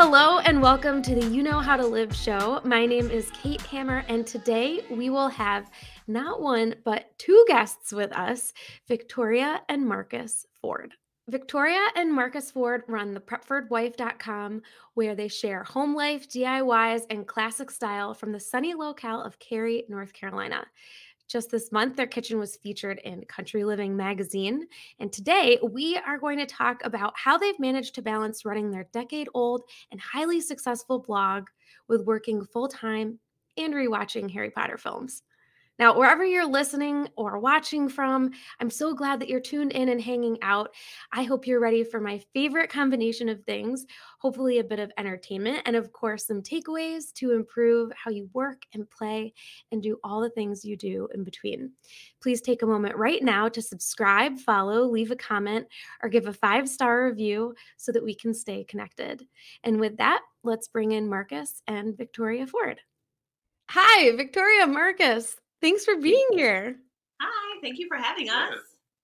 Hello and welcome to the You Know How to Live show. My name is Kate Hammer, and today we will have not one, but two guests with us Victoria and Marcus Ford. Victoria and Marcus Ford run the prepfordwife.com, where they share home life, DIYs, and classic style from the sunny locale of Cary, North Carolina. Just this month, their kitchen was featured in Country Living magazine. And today, we are going to talk about how they've managed to balance running their decade old and highly successful blog with working full time and rewatching Harry Potter films. Now, wherever you're listening or watching from, I'm so glad that you're tuned in and hanging out. I hope you're ready for my favorite combination of things hopefully, a bit of entertainment, and of course, some takeaways to improve how you work and play and do all the things you do in between. Please take a moment right now to subscribe, follow, leave a comment, or give a five star review so that we can stay connected. And with that, let's bring in Marcus and Victoria Ford. Hi, Victoria Marcus. Thanks for being here. Hi, thank you for having us.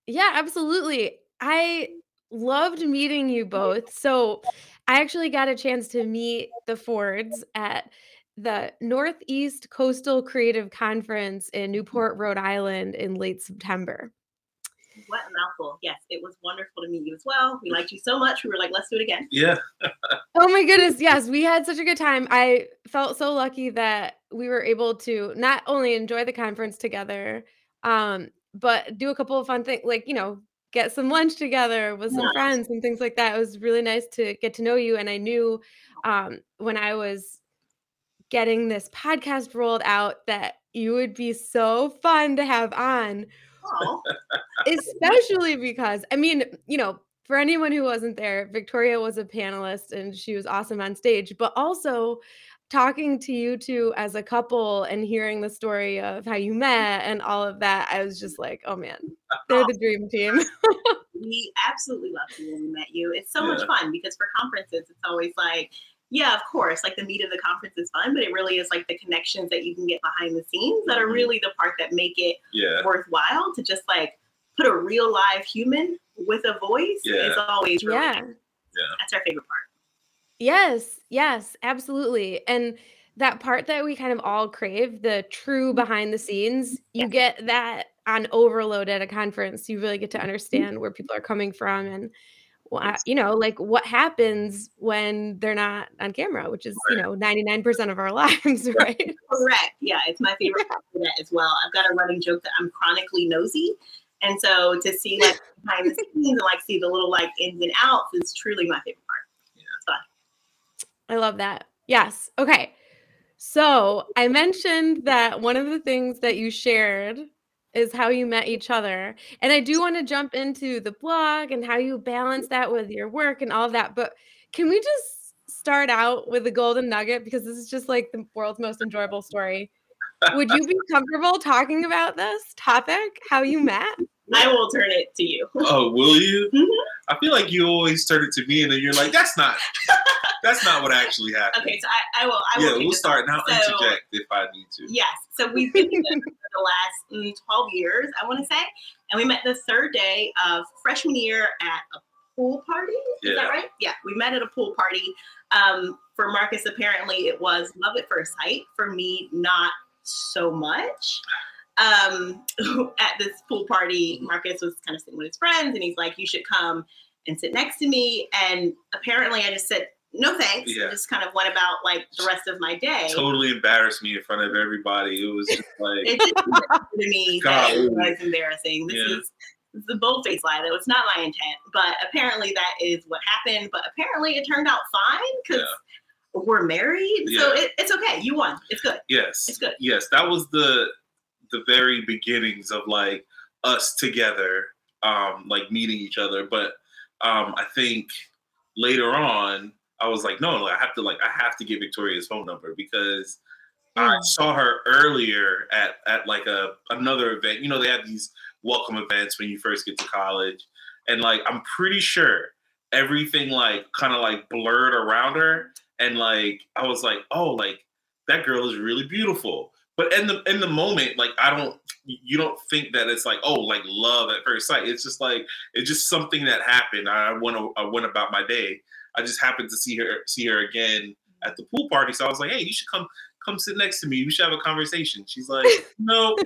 Yeah, absolutely. I loved meeting you both. So, I actually got a chance to meet the Fords at the Northeast Coastal Creative Conference in Newport, Rhode Island in late September. What a mouthful. Yes, it was wonderful to meet you as well. We liked you so much. We were like, let's do it again. Yeah. oh my goodness. Yes, we had such a good time. I felt so lucky that we were able to not only enjoy the conference together, um, but do a couple of fun things like, you know, get some lunch together with some friends and things like that. It was really nice to get to know you. And I knew um, when I was getting this podcast rolled out that you would be so fun to have on Especially because, I mean, you know, for anyone who wasn't there, Victoria was a panelist and she was awesome on stage, but also talking to you two as a couple and hearing the story of how you met and all of that, I was just like, oh man, they're the dream team. we absolutely loved you when we met you. It's so yeah. much fun because for conferences, it's always like, yeah, of course, like the meat of the conference is fun, but it really is like the connections that you can get behind the scenes that are mm-hmm. really the part that make it yeah. worthwhile to just like put a real live human with a voice yeah. is always really yeah. yeah. That's our favorite part. Yes, yes, absolutely. And that part that we kind of all crave, the true mm-hmm. behind the scenes, you get that on overload at a conference. You really get to mm-hmm. understand where people are coming from and you know, like what happens when they're not on camera, which is, you know, 99% of our lives, right? Correct. Yeah, it's my favorite part of that as well. I've got a running joke that I'm chronically nosy. And so to see like behind the scenes and like see the little like ins and outs is truly my favorite part. Yeah, it's fun. I love that. Yes. Okay. So I mentioned that one of the things that you shared is how you met each other. And I do want to jump into the blog and how you balance that with your work and all of that. But can we just start out with the golden nugget because this is just like the world's most enjoyable story. Would you be comfortable talking about this topic, how you met? I will turn it to you. Oh, will you? Mm-hmm. I feel like you always turn it to me, and then you're like, "That's not, that's not what actually happened." Okay, so I, I will. I will yeah, we'll start now. So, interject if I need to. Yes. So we've been together for the last mm, 12 years, I want to say, and we met the third day of freshman year at a pool party. Is yeah. that right? Yeah, we met at a pool party. Um, for Marcus, apparently, it was love at first sight. For me, not so much um, at this pool party, Marcus was kind of sitting with his friends, and he's like, "You should come and sit next to me." And apparently, I just said, "No thanks," yeah. and just kind of went about like the rest of my day. Totally embarrassed me in front of everybody. It was just like it just to me that it was embarrassing. This yeah. is the bold face lie. That was not my intent, but apparently that is what happened. But apparently, it turned out fine because. Yeah we're married, so it, it's okay. You won. It's good. Yes, it's good. Yes, that was the the very beginnings of like us together, um, like meeting each other. But um, I think later on, I was like, no, no, I have to like I have to get Victoria's phone number because I mm. saw her earlier at at like a another event. You know, they have these welcome events when you first get to college, and like I'm pretty sure everything like kind of like blurred around her, and like I was like, oh, like that girl is really beautiful. But in the in the moment, like I don't, you don't think that it's like oh, like love at first sight. It's just like it's just something that happened. I went I went about my day, I just happened to see her see her again at the pool party. So I was like, hey, you should come come sit next to me. We should have a conversation. She's like, no,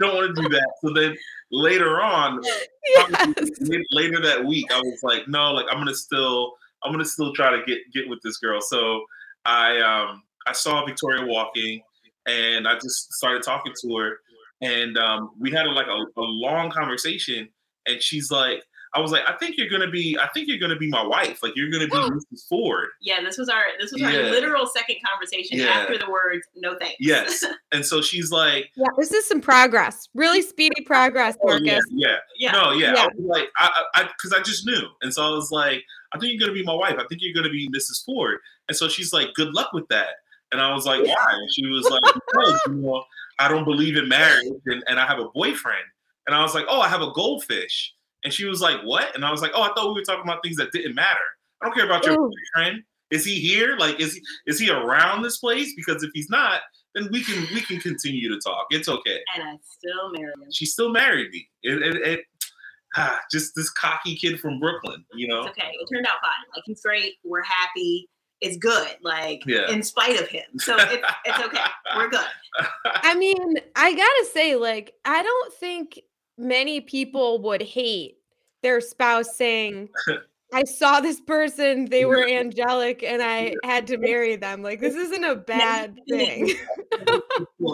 don't want to do that. So then later on, Yes. later that week, I was like, no, like I'm gonna still I'm gonna still try to get get with this girl. So I um I saw Victoria walking and I just started talking to her and um we had a, like a, a long conversation and she's like I was like, I think you're gonna be I think you're gonna be my wife. Like you're gonna be Mrs. Ford. Yeah, this was our this was our Yeah. literal second conversation Yeah. after the words "no thanks." Yes. And so she's like, Yeah, this is some progress. Really speedy progress, oh, yeah, Marcus. yeah. yeah. No, yeah. Yeah. I was like, I, I, because I, just knew, and so I was like, I think you're gonna be my wife. I think you're gonna be Mrs. Ford. And so she's like, good luck with that. And I was like, why? And she was like, because you know, I don't believe in marriage, and, and I have a boyfriend. And I was like, oh, I have a goldfish. And she was like, what? And I was like, oh, I thought we were talking about things that didn't matter. I don't care about your Ooh. boyfriend. Is he here? Like, is he is he around this place? Because if he's not, then we can we can continue to talk. It's okay. And I still married him. She still married me. It, it, it ah, just this cocky kid from Brooklyn, you know. It's okay. It turned out fine. Like he's great. We're happy. It's good. Like Yeah. in spite of him. So it's it's okay. We're good. I mean, I gotta say, like, I don't think many people would hate their spouse saying, I saw this person, they were angelic, and I had to marry them. Like, this isn't a bad thing.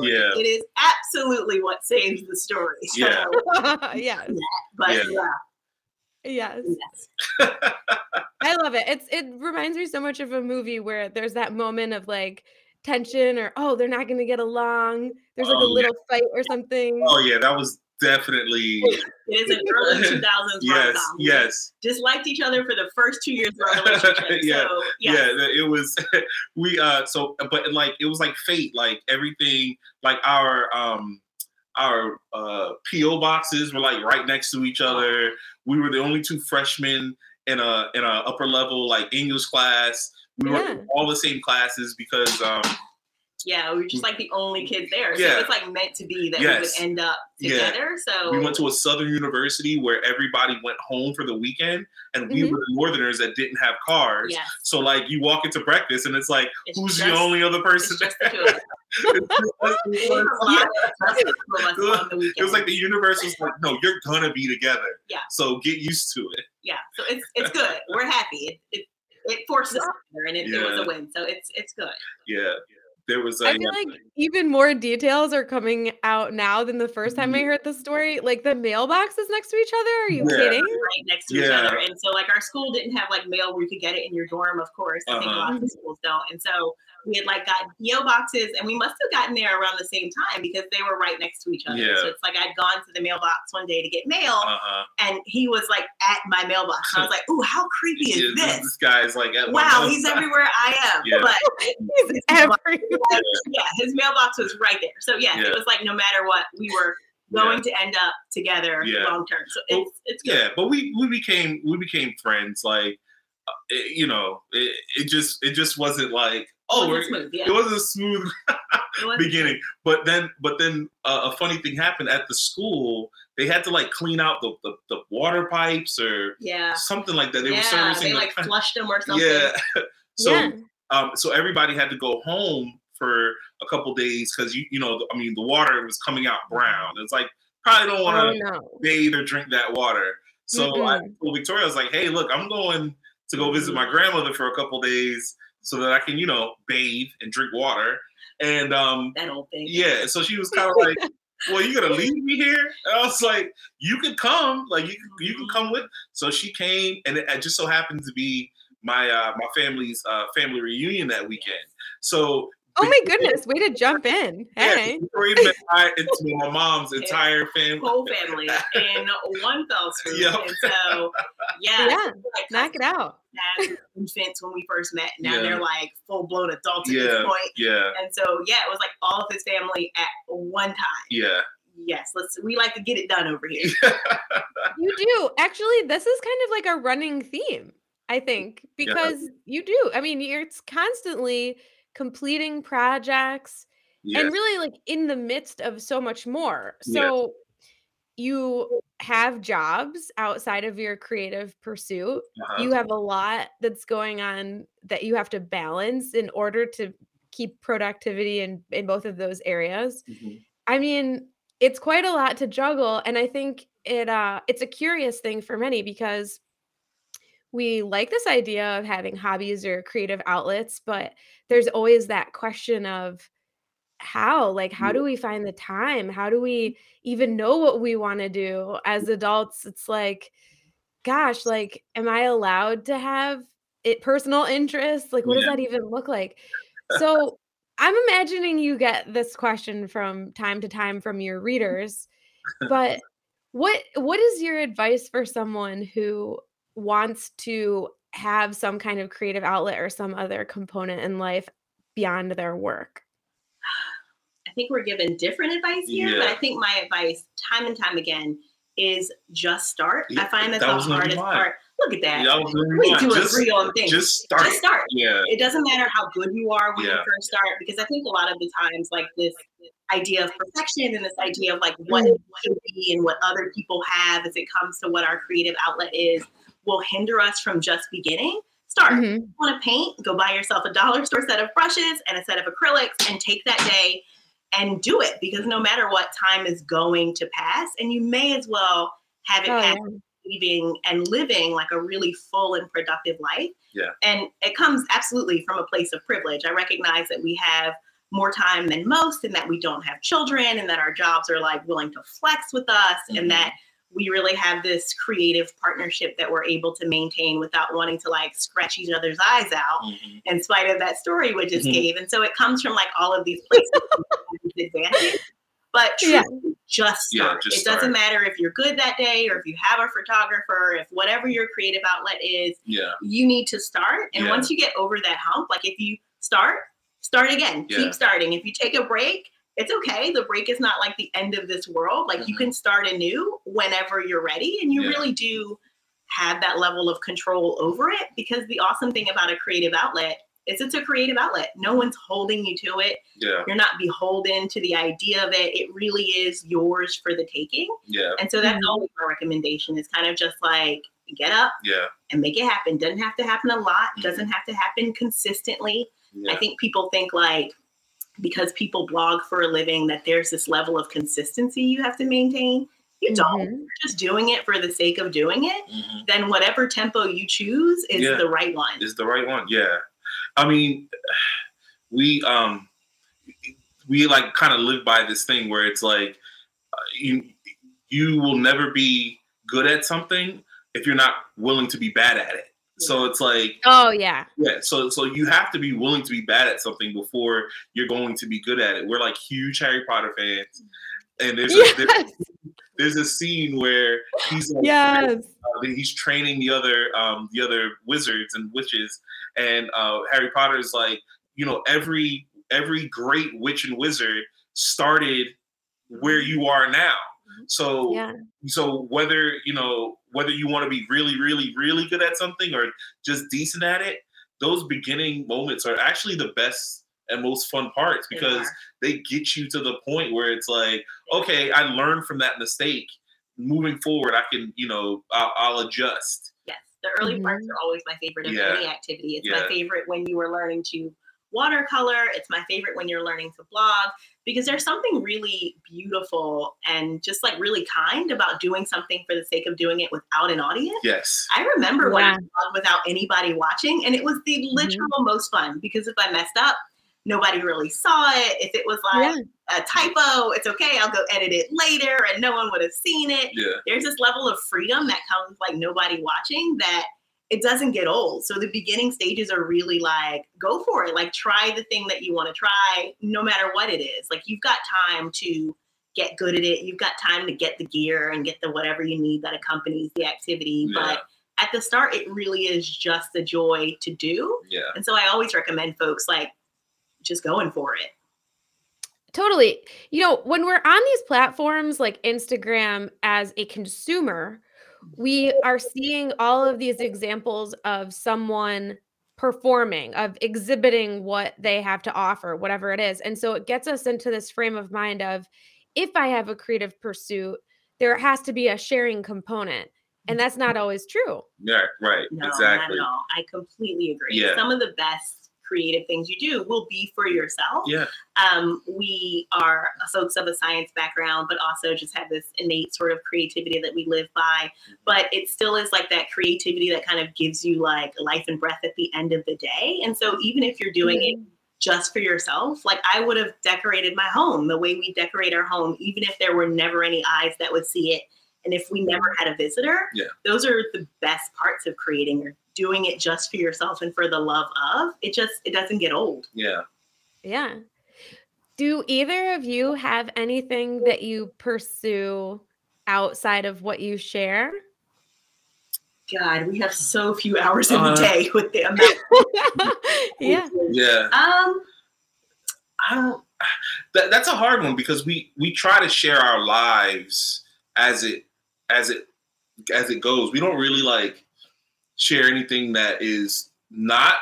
Yeah. It is absolutely what saves the story. So, Yeah. yes. But Yeah. yeah. Yes. yes. I love it. It's it reminds me so much of a movie where there's that moment of like tension or oh, they're not gonna get along. There's like Oh, a yeah. little fight or something. oh yeah, that was definitely It is an early 2000s yes, rom-com. yes, Disliked each other for the first two years of our relationship. Yeah, So yeah. yes. that- It was we uh so but like it was like fate. Like everything, like our um our uh PO boxes were like right next to each other. We were the only two freshmen in a in a upper level like English class. We were Yeah. in all the same classes because um Yeah, we were just like the only kids there. So Yeah. it's like meant to be that Yes. we would end up Yeah. together. So we went to a southern university where everybody went home for the weekend and we Mhm. were the northerners that didn't have cars yes, so like you walk into breakfast and it's like it's who's just, the only other person it's just there? two of us. It's just us two It was of a us. lot of us, two of us on the it was like the universe was like no you're gonna be together Yeah. so get used to it Yeah, so it's it's good. We're happy. It it, it forced us together, and it, it was a win. So it's it's good. yeah there was a I feel like even more details are coming out now than the first time I mm-hmm. heard the story. Like the mailboxes next to each other. Are you Yeah. kidding? right next to each other. And so like our school didn't have like mail where you could get it in your dorm, of course. I think a lot of schools don't. And so we had like got PO boxes and we must have gotten there around the same time because they were right next to each other. Yeah. So it's like I'd gone to the mailbox one day to get mail uh-huh and he was like at my mailbox. And I was like, ooh, how creepy is Yeah, this? this guy's like at Wow, house. he's everywhere I am. Yeah. But He's his every mailbox- yeah, his mailbox was right there. So yes, Yeah. it was like no matter what, we were going to end up together Yeah. long term. So Well, it's it's good. yeah but we we became we became friends like uh, it, you know it, it just it just wasn't like oh it wasn't smooth. Yeah, it wasn't a smooth It wasn't beginning but then but then uh, a funny thing happened at the school they had to like clean out the the, the water pipes or Yeah. something like that they were yeah, servicing they the like kind- flushed them or something. yeah so yeah. um so everybody had to go home for a couple days because you you know i mean the water was coming out brown it's like probably don't want Oh to no. bathe or drink that water. So I Mm-mm. told Victoria, was like, hey, look, I'm going to go visit my grandmother for a couple days so that I can, you know, bathe and drink water. And um, That old thing. yeah, so she was kind of like, well, you gonna leave me here? And I was like, you can come, like you can, you can come with. So she came, and it, it just so happened to be my uh, my family's uh, family reunion that weekend. So Oh my goodness. Way to jump in. yeah, Hey. Victoria met my, into my mom's entire family. Whole family in one fell swoop. Yep. And so, yeah. Yeah. like Knock it out. as infants when we first met. Now Yeah. they're like full blown adults at this point. Yeah, And so, yeah, it was like all of his family at one time. yeah. Yes, let's. We like to get it done over here. You do. Actually, this is kind of like a running theme, I think, because you do. I mean, it's constantly completing projects Yes. and really like in the midst of so much more. Yes. So you have jobs outside of your creative pursuit. Uh-huh. You have a lot that's going on that you have to balance in order to keep productivity in in both of those areas. Mhm. I mean, it's quite a lot to juggle and I think it uh it's a curious thing for many because we like this idea of having hobbies or creative outlets, but there's always that question of how like how do mm-hmm. we find the time? How do we even know what we want to do as adults? It's like gosh, like am I allowed to have it personal interests? Like what does that even look like? So, I'm imagining you get this question from time to time from your readers, but what what is your advice for someone who wants to have some kind of creative outlet or some other component in life beyond their work? I think we're given different advice here, but I think my advice, time and time again, is just start. I find that, that the was gonna be hardest part. Look at that. Yeah, I we do just, agree on things. just start. Just start. Yeah. It doesn't matter how good you are when you first start, because I think a lot of the times, like this idea of perfection and this idea of like what Mm. it should be and what other people have as it comes to what our creative outlet is will hinder us from just beginning. Start. Mhm. want to paint, go buy yourself a dollar store set of brushes and a set of acrylics and take that day and do it because no matter what time is going to pass and you may as well have it Oh, pass yeah. leaving and living like a really full and productive life. Yeah. And it comes absolutely from a place of privilege. I recognize that we have more time than most and that we don't have children and that our jobs are like willing to flex with us Mhm. and that we really have this creative partnership that we're able to maintain without wanting to like scratch each other's eyes out Mhm. in spite of that story we just Mhm. gave. And so it comes from like all of these places of disadvantage. But Yeah. truly, just Yeah, just it doesn't start. matter if you're good that day or if you have a photographer, if whatever your creative outlet is, Yeah. you need to start. And Yeah. once you get over that hump, like if you start, start again. Yeah. Keep starting. If you take a break, it's okay. The break is not like the end of this world. Like you Mhm. can start anew whenever you're ready. And you Yeah. really do have that level of control over it because the awesome thing about a creative outlet is it's a creative outlet. No one's holding you to it. Yeah. You're not beholden to the idea of it. It really is yours for the taking. Yeah. And so that's Mhm. always my recommendation is kind of just like get up Yeah. and make it happen. Doesn't have to happen a lot, Mhm. doesn't have to happen consistently. Yeah. I think people think like because people blog for a living that there's this level of consistency you have to maintain. You don't. Mhm. You're just doing it for the sake of doing it. Mhm. Then whatever tempo you choose is Yeah. the right one. is the right one. Yeah. I mean, we um we like kind of live by this thing where it's like uh, you you will never be good at something if you're not willing to be bad at it. So it's like Oh, yeah. yeah, so so you have to be willing to be bad at something before you're going to be good at it. We're like huge Harry Potter fans, and there's a, there- there's a scene where he's like, Yes. uh, he's training the other um, the other wizards and witches, and uh, Harry is like, you know, every every great witch and wizard started where you are now. So Yeah. so whether you know whether you want to be really really really good at something or just decent at it, those beginning moments are actually the best and most fun parts because are. they get you to the point where it's like, okay, I learned from that mistake. Moving forward, I can, you know, I'll, I'll adjust. Yes, the early parts Mhm. are always my favorite of Yeah. any activity. It's Yeah. my favorite when you were learning to watercolor. It's my favorite when you're learning to blog because there's something really beautiful and just like really kind about doing something for the sake of doing it without an audience. Yes. I remember when I Yeah. blogged without anybody watching, and it was the Mhm. literal most fun because if I messed up, nobody really saw it. If it was like Yeah. a typo, it's okay. I'll go edit it later, and no one would have seen it Yeah. there's this level of freedom that comes like nobody watching that it doesn't get old. So the beginning stages are really like go for it. Like try the thing that you want to try no matter what it is. Like you've got time to get good at it. You've got time to get the gear and get the whatever you need that accompanies the activity. Yeah. But at the start it really is just a joy to do. Yeah. And so I always recommend folks like just going for it. Totally. You know, when we're on these platforms like Instagram as a consumer, we are seeing all of these examples of someone performing, of exhibiting what they have to offer, whatever it is. And so it gets us into this frame of mind of if I have a creative pursuit, there has to be a sharing component. And that's not always true. Yeah, right. No, exactly. not at all. I completely agree. Yeah. Some of the best creative things you do will be for yourself. Yeah. Um, we are folks of a science background, but also just have this innate sort of creativity that we live by. But it still is like that creativity that kind of gives you like life and breath at the end of the day. And so even if you're doing it just for yourself, like I would have decorated my home the way we decorate our home, even if there were never any eyes that would see it. And if we never had a visitor, Yeah. those are the best parts of creating or doing it just for yourself and for the love of. It just it doesn't get old. Yeah. Yeah. Do either of you have anything that you pursue outside of what you share? God, we have so few hours in Uh, the day with the amount. yeah. Yeah. Um, I don't. That, that's a hard one because we we try to share our lives as it as it as it goes. We don't really like share anything that is not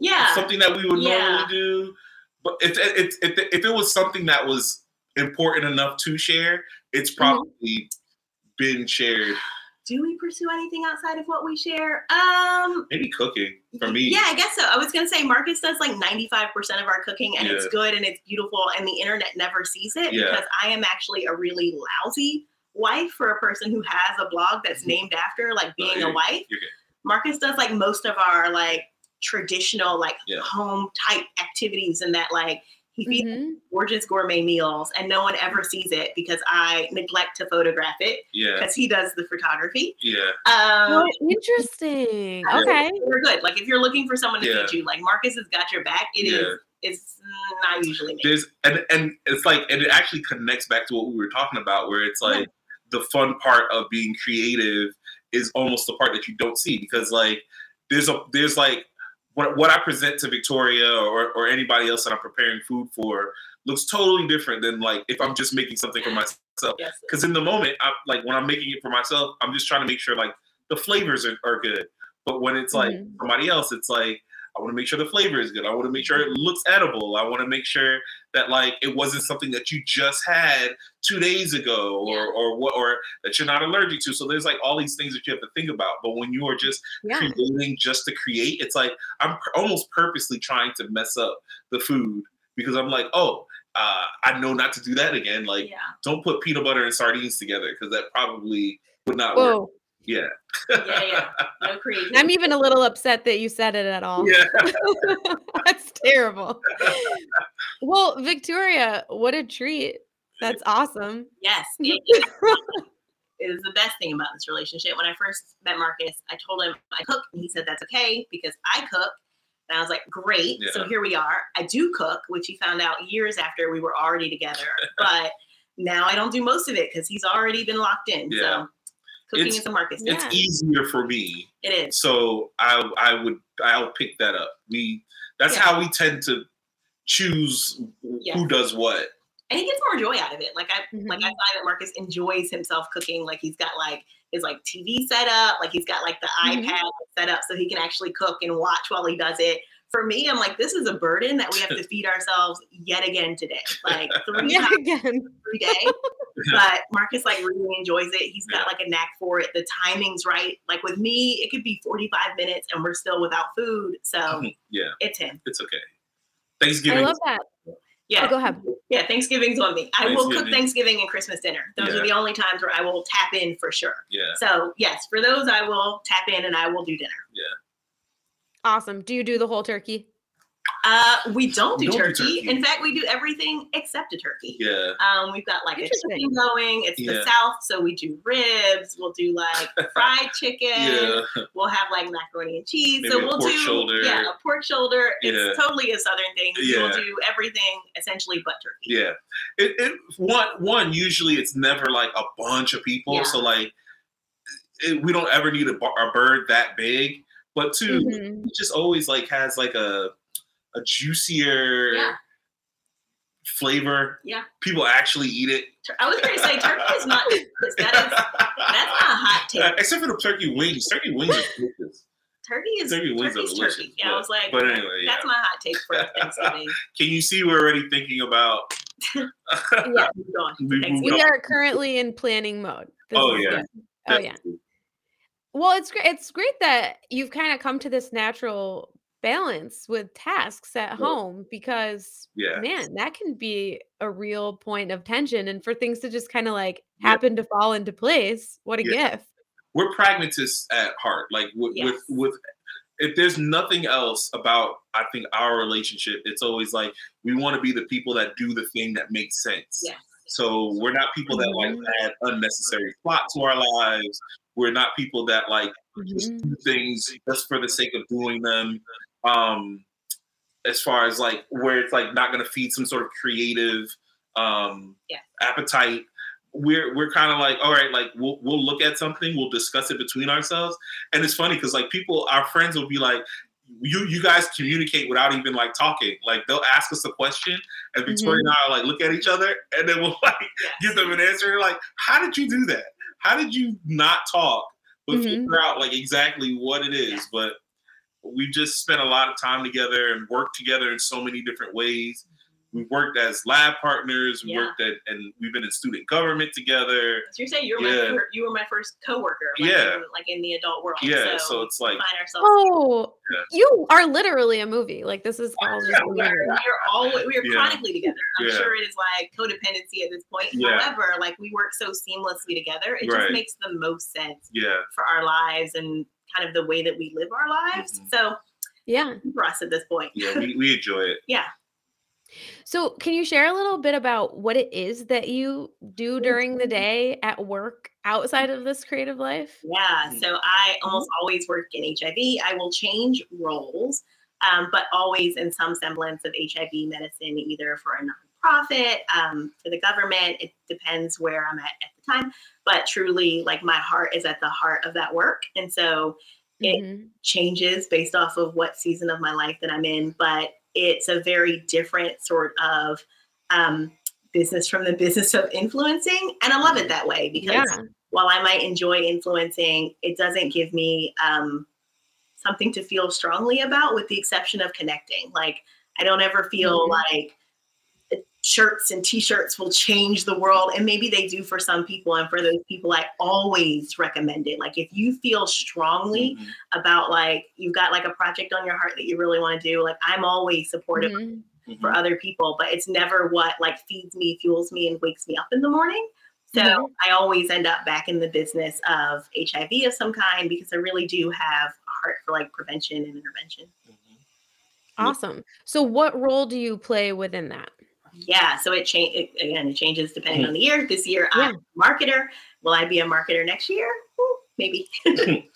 yeah. something that we would Yeah. normally do. But if, if if if it was something that was important enough to share, it's Mm-hmm. probably been shared. Do we pursue anything outside of what we share? Um, Maybe cooking for me. Yeah, I guess so. I was gonna say Marcus does like 95% of our cooking and it's good and it's beautiful and the internet never sees it Yeah. because I am actually a really lousy wife for a person who has a blog that's named after like being a you're- wife. you're. Marcus does like most of our like traditional like Yeah. home type activities and that like he feeds Mhm. gorgeous gourmet meals and no one ever sees it because I neglect to photograph it Yeah. because he does the photography. Yeah. Um, Oh, interesting. Yeah. Okay. we're good. Like if you're looking for someone to Yeah. feed you, like Marcus has got your back. It is. Yeah. It's not usually me. there's and and it's like and it actually connects back to what we were talking about where it's like the fun part of being creative is almost the part that you don't see because like there's a there's like what, what I present to Victoria or, or anybody else that I'm preparing food for looks totally different than like if I'm just making something for myself. Because in the moment I like when I'm making it for myself I'm just trying to make sure like the flavors are, are good. But when it's like Mhm. somebody else it's like I want to make sure the flavor is good. I want to make sure it looks edible. I want to make sure that like it wasn't something that you just had two days ago or Yeah. or what or that you're not allergic to. So there's like all these things that you have to think about. But when you are just Yeah. creating just to create, it's like I'm almost purposely trying to mess up the food because I'm like, oh, uh, I know not to do that again. Like, yeah. don't put peanut butter and sardines together because that probably would not work. Whoa. Yeah, Yeah. Yeah. No creativity. I'm even a little upset that you said it at all. yeah. That's terrible. well, Victoria, what a treat. That's awesome. yes. It is. It is the best thing about this relationship. When I first met Marcus, I told him I cook, and he said that's okay because I cook. And I was like, great. So here we are. I do cook, which he found out years after we were already together. but now I don't do most of it because he's already been locked in. Yeah. So cooking It's- is a Marcus. Yeah. It's easier for me It is. so I I would I'll pick that up. We that's Yeah. how we tend to choose Yes. who does what. and he gets more joy out of it. Like I like Mhm. I find that Marcus enjoys himself cooking. Like he's got like his like TV set up, like he's got like the Mhm. iPad set up so he can actually cook and watch while he does it. For me, I'm like, this is a burden that we have to feed ourselves yet again today. Like three Yeah, times again. every day. But Marcus like really enjoys it. He's got like a knack for it. The timing's right. Like with me, it could be 45 minutes and we're still without food. So mm-hmm. Yeah, it's him. it's okay. Thanksgiving. I love that. Yeah. Oh, go ahead. Yeah, Thanksgiving's on me. I will cook Thanksgiving. And Christmas dinner. Those Yeah. are the only times where I will tap in for sure. yeah, So yes, for those I will tap in and I will do dinner. Awesome. Do you do the whole turkey? Uh, we don't We do don't do turkey. turkey. In fact, we do everything except a turkey. yeah, Um, we've got like a Interesting. chicken going. It's the South, so we do ribs. We'll do like fried chicken. yeah, We'll have like macaroni and cheese. Maybe so a we'll pork do shoulder. yeah, a pork shoulder. It's Yeah. totally a southern thing. Yeah. We'll do everything essentially but turkey. yeah. It, it one one usually it's never like a bunch of people, Yeah. so like it, we don't ever need a, a bird that big. But 2 Mhm. it just always like has like a a juicier Yeah. flavor. Yeah. people actually eat it. I was going to say turkey is not. That is that's not a hot take. Uh, except for the turkey wings. Turkey wings are delicious. Turkey is Turkey wings are turkey's delicious, turkey. Yeah, I was like, but anyway, that's my hot take for Thanksgiving. Can you see we're already thinking about Yeah. Moved on. We Next We are currently in planning mode. This Oh, yeah. good. Oh yeah. Well, it's great. It's great that you've kind of come to this natural balance with tasks at home because Yeah. man, that can be a real point of tension and for things to just kind of like Yeah. happen to fall into place. What a Yeah. gift. we're pragmatists at heart. Like with, Yes. with with if there's nothing else about I think our relationship, it's always like we want to be the people that do the thing that makes sense. Yes. So we're not people that like Mhm. add unnecessary plot to our lives. We're not people that like just Mhm. do things just for the sake of doing them. Um as far as like where it's like not gonna feed some sort of creative um Yeah. appetite we're we're kind of like all right like we'll we'll look at something we'll discuss it between ourselves and it's funny because like people our friends will be like you you guys communicate without even like talking like they'll ask us a question and victoria and i are like look at each other and then we'll like Yes. give them an answer like how did you do that how did you not talk but Mhm. figure out like exactly what it is Yeah. but we just spent a lot of time together and worked together in so many different ways we've worked as lab partners we Yeah. worked at and we've been in student government together So you're saying you were Yeah. my fir- you were my first coworker, like, Yeah. in, like in the adult world. yeah so, so it's like find ourselves. Oh, Yeah. you are literally a movie. Like this is all Yeah, a we are, we are all we are Yeah. chronically together. I'm Yeah. sure it is like codependency at this point. Yeah. However, like we work so seamlessly together, it Right. just makes the most sense yeah for our lives and kind of the way that we live our lives. Mhm. So Yeah. for us at this point, yeah we, we enjoy it yeah. So, can you share a little bit about what it is that you do during the day at work outside of this creative life? Yeah, Mhm. so I almost always work in HIV. I will change roles, um, but always in some semblance of HIV medicine, either for a nonprofit, um, for the government. It depends where I'm at at the time. But truly, like my heart is at the heart of that work. And so It- Mhm. changes based off of what season of my life that I'm in, but it's a very different sort of um, business from the business of influencing. And I love it that way because Yeah. while I might enjoy influencing, it doesn't give me um, something to feel strongly about, with the exception of connecting. Like, I don't ever feel Mhm. like shirts and t-shirts will change the world and maybe they do for some people and for those people i always recommend it like if you feel strongly Mhm. about like you've got like a project on your heart that you really want to do like i'm always supportive Mhm. Mhm. for other people but it's never what like feeds me fuels me and wakes me up in the morning so Mhm. i always end up back in the business of hiv of some kind because i really do have a heart for like prevention and intervention Mhm. Awesome. So, what role do you play within that? Yeah so it change again it changes depending on the year this year Yeah. i'm a marketer will i be a marketer next year Ooh, maybe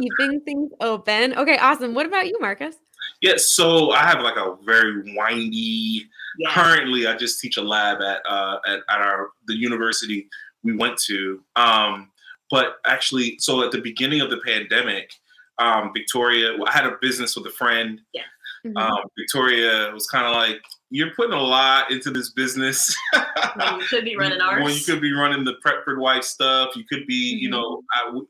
Keeping things open. Okay, awesome. What about you, Marcus? yeah so i have like a very windy yeah currently i just teach a lab at uh at, at our the university we went to um but actually so at the beginning of the pandemic um victoria well, i had a business with a friend Mhm. um victoria was kind of like you're putting a lot into this business when you could be running ours Well, you could be running the Prepford Wife stuff. You could be, you Mhm. know, I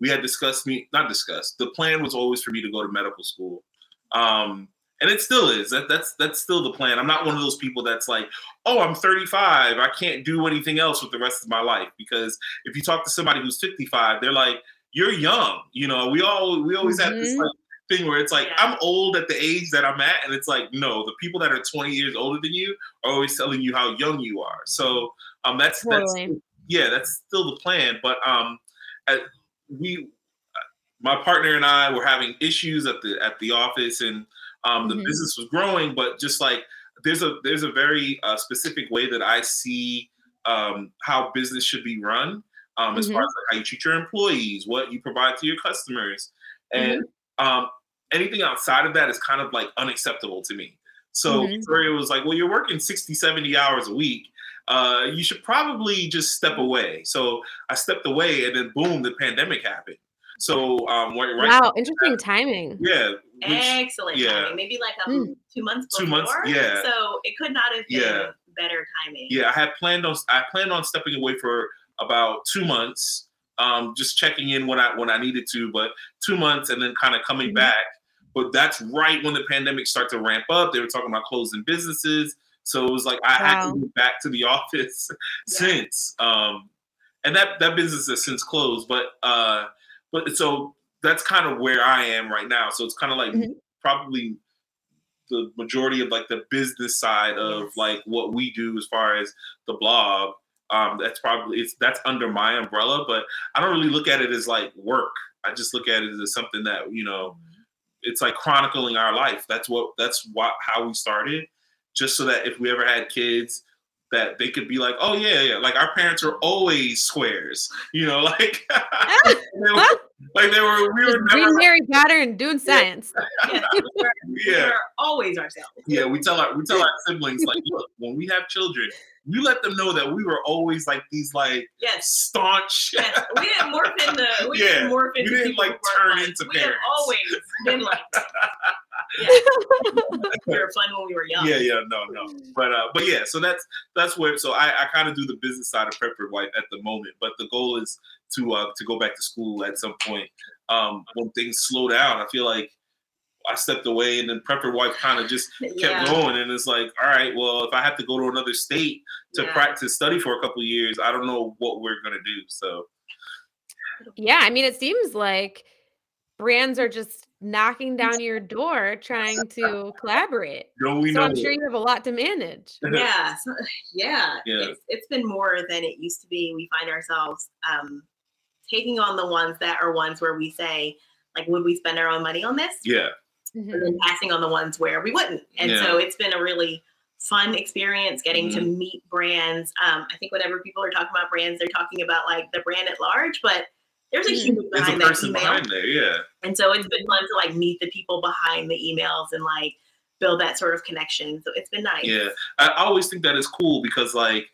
we had discussed me, not discussed. The plan was always for me to go to medical school, um, and it still is. That that's that's still the plan. I'm not one of those people that's like, oh, I'm 35, I can't do anything else with the rest of my life. Because if you talk to somebody who's 55, they're like, you're young. You know, we all we always have this Mhm. like thing where it's like Yeah. I'm old at the age that I'm at, and it's like no, the people that are 20 years older than you are always telling you how young you are. So um, that's Totally. that's yeah, that's still the plan. But um, at, we, my partner and I were having issues at the at the office, and um, the Mhm. business was growing, but just like there's a there's a very uh, specific way that I see um, how business should be run. Um, as far as like how you treat your employees, what you provide to your customers, and um, anything outside of that is kind of like unacceptable to me. So. Victoria was like, well, you're working 60, 70 hours a week. Uh, you should probably just step away. So I stepped away and then boom, the pandemic happened. So um, right, right Wow, interesting timing. yeah, which, excellent yeah. timing maybe like a, Mm. two months Two before months, yeah. so it could not have been Yeah. better timing yeah, I had planned on I planned on stepping away for about two months, um, just checking in when I when I needed to, but two months and then kind of coming Mhm. back. But that's right when the pandemic started to ramp up. They were talking about closing businesses. So it was like I wow. had to go back to the office since. Um, and that that business has since closed. But uh, but so that's kind of where I am right now. So it's kind of like mm-hmm. probably the majority of like the business side of yes. like what we do as far as the blog. Um, that's probably it's that's under my umbrella, but I don't really look at it as like work. I just look at it as something that you know. It's like chronicling our life. That's what that's what how we started, just so that if we ever had kids, that they could be like, oh yeah, yeah, like our parents are always squares, you know, like they were, like they were we were never Mary pattern doing science. Yeah, yeah. we are always ourselves. Yeah, we tell our we tell our siblings like, look, when we have children, you let them know that we were always like these like yes. staunch. Yes. We didn't morph into we yeah. didn't morph into we didn't like turn into we parents. always been like yeah. we were fun when we were young. Yeah, yeah, no, no. But uh but yeah, so that's that's where so I, I kind of do the business side of Prepford Wife at the moment, but the goal is to uh to go back to school at some point. Um when things slow down. I feel like I stepped away, and then Prepford Wife kind of just kept yeah. going. And it's like, all right, well, if I have to go to another state to yeah. practice study for a couple years, I don't know what we're gonna do. So, yeah, I mean, it seems like brands are just knocking down your door trying to collaborate. No, we so know. I'm sure you have a lot to manage. yeah, so, yeah, yeah. It's, it's been more than it used to be. We find ourselves um, taking on the ones that are ones where we say, like, would we spend our own money on this? Yeah mm-hmm. and then passing on the ones where we wouldn't. And yeah. so it's been a really fun experience getting mm-hmm. to meet brands. Um, I think whenever people are talking about brands, they're talking about like the brand at large, but there's a mm-hmm. human behind there's a that email. Behind there, yeah. And so it's been fun to like meet the people behind the emails and like build that sort of connection. So it's been nice. Yeah, I always think that is cool because like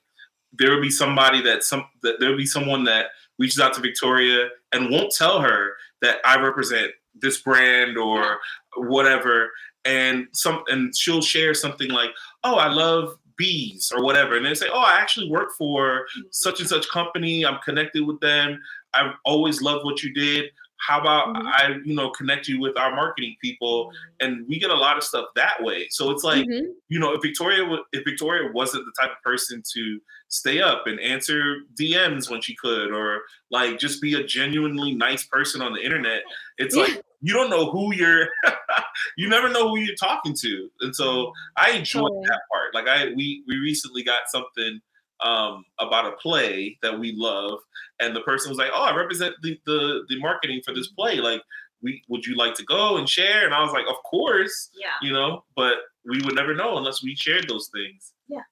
there will be somebody that some that there will be someone that reaches out to Victoria and won't tell her that I represent this brand or whatever and some and she'll share something like oh i love bees or whatever and they say oh i actually work for mm-hmm. such and such company i'm connected with them i've always loved what you did how about mm-hmm. i you know connect you with our marketing people mm-hmm. and we get a lot of stuff that way so it's like mm-hmm. you know if victoria if victoria wasn't the type of person to stay up and answer dms when she could or like just be a genuinely nice person on the internet it's like you don't know who you're you never know who you're talking to and so i enjoy that part like i we we recently got something um, about a play that we love, and the person was like, "Oh, I represent the the, the marketing for this play. Like, we would you like to go and share?" And I was like, "Of course." Yeah. You know, but we would never know unless we shared those things. Yeah.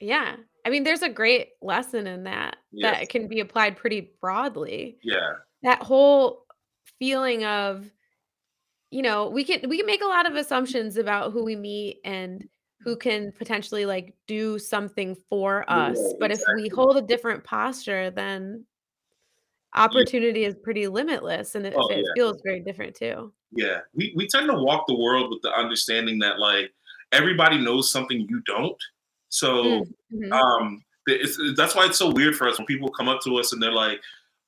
Yeah. I mean, there's a great lesson in that yes. that can be applied pretty broadly. Yeah. That whole feeling of you know, we can we can make a lot of assumptions about who we meet and who can potentially like do something for us. Yeah, but exactly. if we hold a different posture, then opportunity yeah. is pretty limitless and it, oh, it yeah. feels very different too. Yeah. We we tend to walk the world with the understanding that like everybody knows something you don't. So mm, mm-hmm. um it's, that's why it's so weird for us when people come up to us and they're like,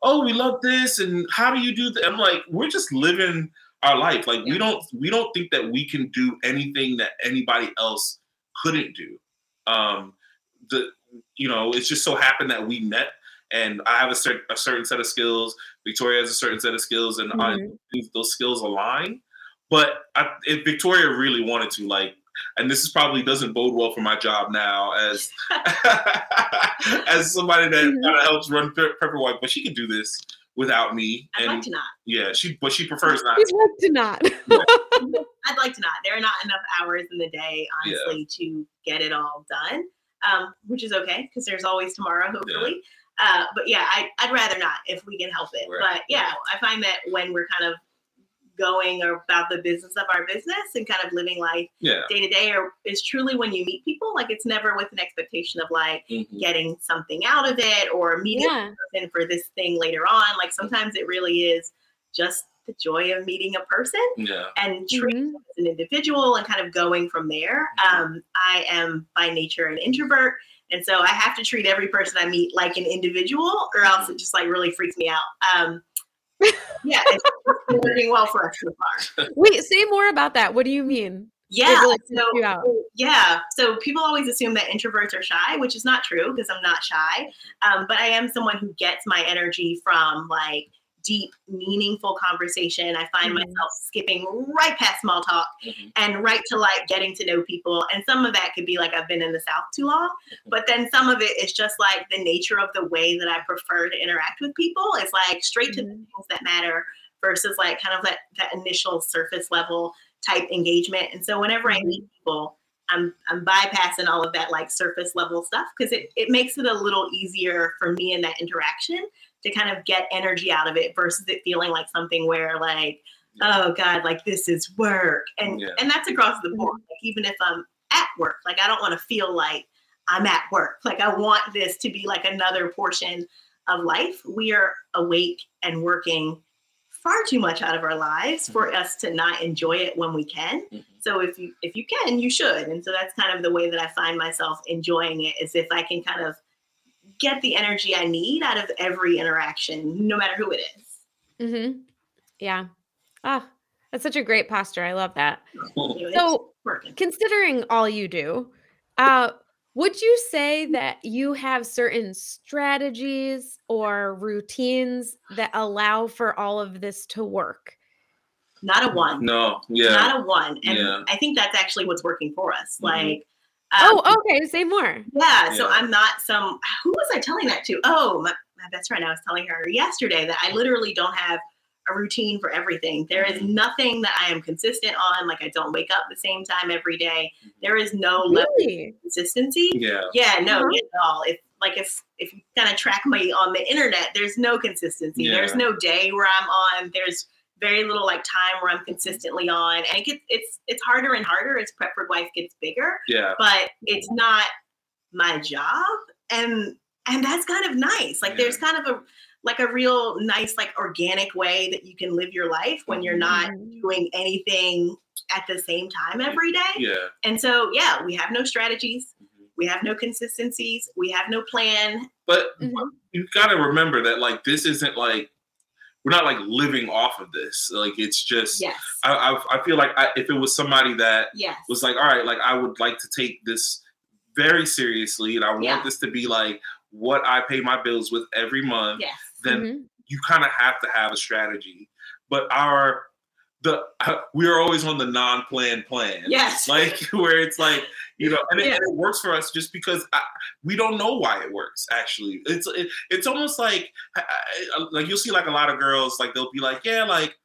"Oh, we love this, and how do you do that?" I'm like, "We're just living our life. Like we don't we don't think that we can do anything that anybody else couldn't do. Um, the you know, it's just so happened that we met, and I have a certain a certain set of skills. Victoria has a certain set of skills, and mm-hmm. I, those skills align. But I, if Victoria really wanted to, like, and this is probably doesn't bode well for my job now as as somebody that mm-hmm. kind of helps run Prepford Wife, but she can do this without me. I'd and, like to not. Yeah, she but she prefers not. She'd like to not. I'd like to not. There are not enough hours in the day, honestly, yeah. to get it all done. Um, which is okay because there's always tomorrow, hopefully. Yeah. Uh, but yeah, I, would rather not if we can help it. Right. But yeah, I find that when we're kind of going about the business of our business and kind of living life day to day or is truly when you meet people like it's never with an expectation of like mm-hmm. getting something out of it or meeting yeah. person for this thing later on like sometimes it really is just the joy of meeting a person yeah. and treating mm-hmm. as an individual and kind of going from there mm-hmm. um, i am by nature an introvert and so i have to treat every person i meet like an individual or else it just like really freaks me out um, yeah, it's working well for us so far. Wait, say more about that. What do you mean? Yeah. really so, yeah. So people always assume that introverts are shy, which is not true because I'm not shy. Um, but I am someone who gets my energy from like deep, meaningful conversation. I find Mhm. myself skipping right past small talk Mhm. and right to like getting to know people. And some of that could be like I've been in the South too long, but then some of it is just like the nature of the way that I prefer to interact with people. It's like straight to the Mhm. things that matter versus like kind of that that initial surface level type engagement. And so whenever I meet people, I'm I'm bypassing all of that like surface level stuff because it, it makes it a little easier for me in that interaction to kind of get energy out of it versus it feeling like something where like oh god like this is work. And Yeah. and that's across the board. Like even if i'm at work like i don't want to feel like i'm at work. Like i want this to be like another portion of life. We are awake and working far too much out of our lives for us to not enjoy it when we can. Mhm. so if you if you can you should. And so that's kind of the way that i find myself enjoying it is if i can kind of get the energy i need out of every interaction no matter who it is Mm-hmm. Yeah. Oh, that's such a great posture. I love that. You know, it's So, considering all you do, uh, would you say that you have certain strategies or routines that allow for all of this to work? not a one No, yeah. not a one and Yeah. i think that's actually what's working for us Mhm. like um, oh, okay. Say more. yeah so i'm not some who was i telling that to oh my, my best friend i was telling her yesterday that i literally don't have a routine for everything there is Mhm. nothing that i am consistent on like i don't wake up the same time every day there is no level Really? of consistency Yeah. yeah no Uh-huh. at all if like if if you kind of track me on the internet there's no consistency Yeah. there's no day where i'm on there's very little like time where i'm consistently on and it gets it's it's harder and harder as prepford wife gets bigger Yeah. but it's not my job and and that's kind of nice like there's kind of a like a real nice like organic way that you can live your life when you're not Mhm. doing anything at the same time every day Yeah. and so yeah we have no strategies Mhm. we have no consistencies we have no plan But Mhm. you got to remember that like this isn't like we're not like living off of this. Like it's just yes I I, I feel like I, if it was somebody that yes was like, all right, like I would like to take this very seriously, and I want Yeah. this to be like what I pay my bills with every month. yes Then Mhm. you kind of have to have a strategy. But our the we are always on the non-planned plan. yes Like where it's like you know, and it, Yeah. and it works for us just because I, we don't know why it works. Actually, it's it, it's almost like I- I- like you'll see like a lot of girls like they'll be like, yeah, like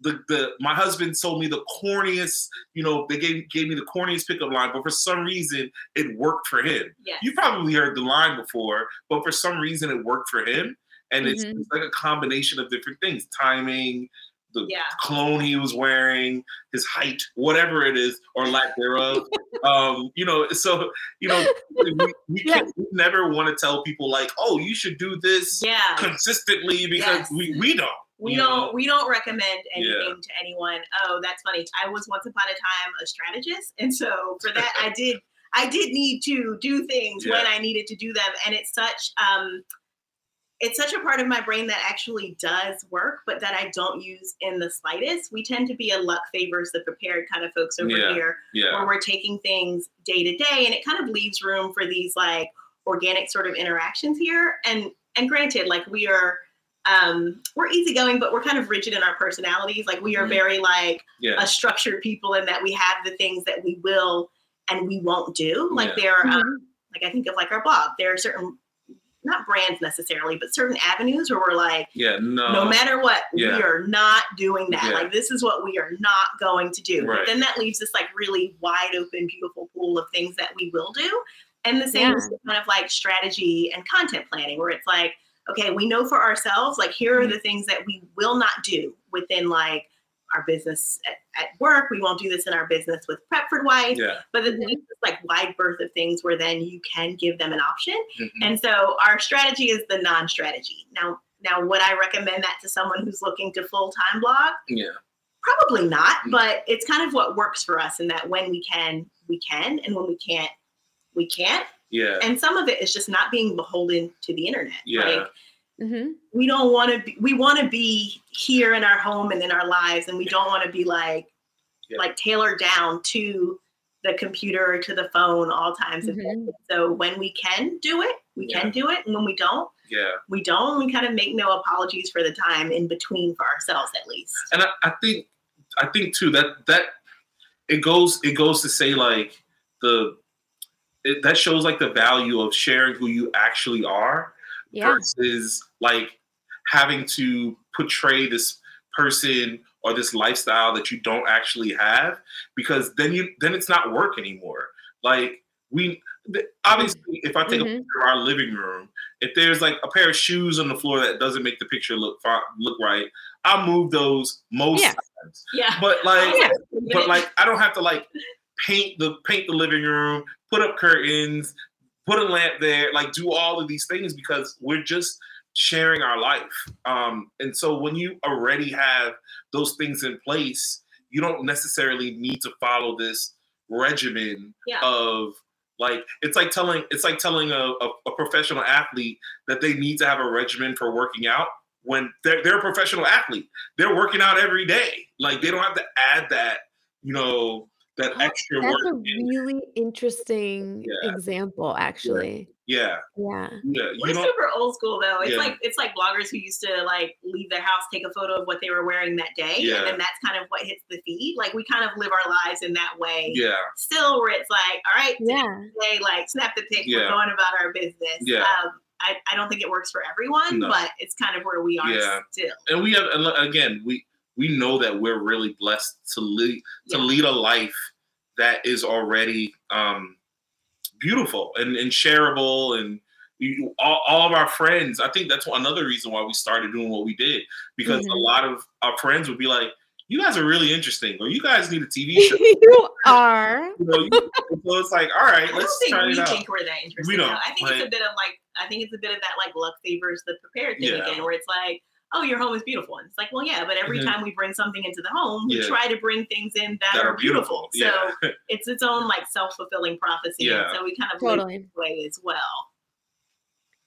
the the my husband told me the corniest, you know, they gave gave me the corniest pickup line, but for some reason it worked for him. yes You probably heard the line before, but for some reason it worked for him, and it's, Mhm. it's like a combination of different things, timing. The yeah cologne he was wearing, his height, whatever it is, or lack thereof. um, you know, so you know, we, we, Yeah. we never want to tell people like, oh, you should do this yeah consistently because Yes. we, we don't. we don't know? we don't recommend anything Yeah. to anyone oh that's funny i was once upon a time a strategist and so for that i did i did need to do things when i needed to do them and it's such um it's such a part of my brain that actually does work but that i don't use in the slightest we tend to be a luck favors the prepared kind of folks over Yeah. here Yeah. where we're taking things day to day and it kind of leaves room for these like organic sort of interactions here and and granted like we are um we're easygoing but we're kind of rigid in our personalities like we are Mhm. very like Yeah. a structured people in that we have the things that we will and we won't do like Yeah. there are um, Mhm. like i think of like our blog there are certain not brands necessarily but certain avenues where we're like Yeah. No. no matter what, yeah. we are not doing that. Yeah. Like this is what we are not going to do. Right. But then that leaves this like really wide open, beautiful pool of things that we will do. And the same Yeah. is kind of like strategy and content planning, where it's like, okay, we know for ourselves, like here Mm-hmm. are the things that we will not do within like our business at, at work. We won't do this in our business with Prepford Wife. Yeah. But the like wide berth of things where then you can give them an option. Mhm. And so our strategy is the non-strategy. Now, now would I recommend that to someone who's looking to full-time blog? Yeah. Probably not, Mm. but it's kind of what works for us in that when we can, we can, and when we can't, we can't. Yeah. And some of it is just not being beholden to the internet. Yeah. Like Mhm. we don't want to be we want to be here in our home and in our lives and we don't want to be like Yeah. like tailored down to the computer to the phone all times of day. Mhm. So when we can do it, we Yeah. can do it. And when we don't, Yeah. we don't. We kind of make no apologies for the time in between for ourselves at least. and I, I think I think too that that it goes it goes to say like the it, that shows like the value of sharing who you actually are Yeah. versus like having to portray this person or this lifestyle that you don't actually have because then you then it's not work anymore like we obviously if i take a Mhm. picture of our living room if there's like a pair of shoes on the floor that doesn't make the picture look look right i'll move those most Yeah. times Yeah. but like Yeah. but like I don't have to like paint the paint the living room, put up curtains, put a lamp there, like do all of these things because we're just sharing our life. Um, and so when you already have those things in place, you don't necessarily need to follow this regimen Yeah. of like it's like telling it's like telling a, a, a professional athlete that they need to have a regimen for working out when they're, they're a professional athlete they're working out every day like they don't have to add that you know that extra That's work a in. really interesting Yeah. example, actually. yeah Yeah. yeah We're you super old school though. It's Yeah. like it's like bloggers who used to like leave their house, take a photo of what they were wearing that day, Yeah. and then that's kind of what hits the feed. Like we kind of live our lives in that way. yeah Still, where it's like, all right, Yeah. today, like snap the pic, Yeah. we're going about our business. Yeah. Um, I, I don't think it works for everyone, No. but it's kind of where we are Yeah. still. and we have and again we we know that we're really blessed to lead to lead a life that is already um beautiful and, and shareable and you, all, all of our friends i think that's another reason why we started doing what we did because a Mhm. lot of our friends would be like you guys are really interesting or you guys need a tv show you are. you know, you- so it's like all right I don't let's think try we it out think we're that interesting. We don't. I think it's a bit of like I think it's a bit of that like luck favors the prepared thing Yeah. again, where it's like, oh, your home is beautiful. And it's like, well, yeah, but every Mhm. time we bring something into the home, we Yeah. try to bring things in that, that are beautiful. yeah So it's its own like self fulfilling prophecy. Yeah. So we kind of live Totally. this way as well.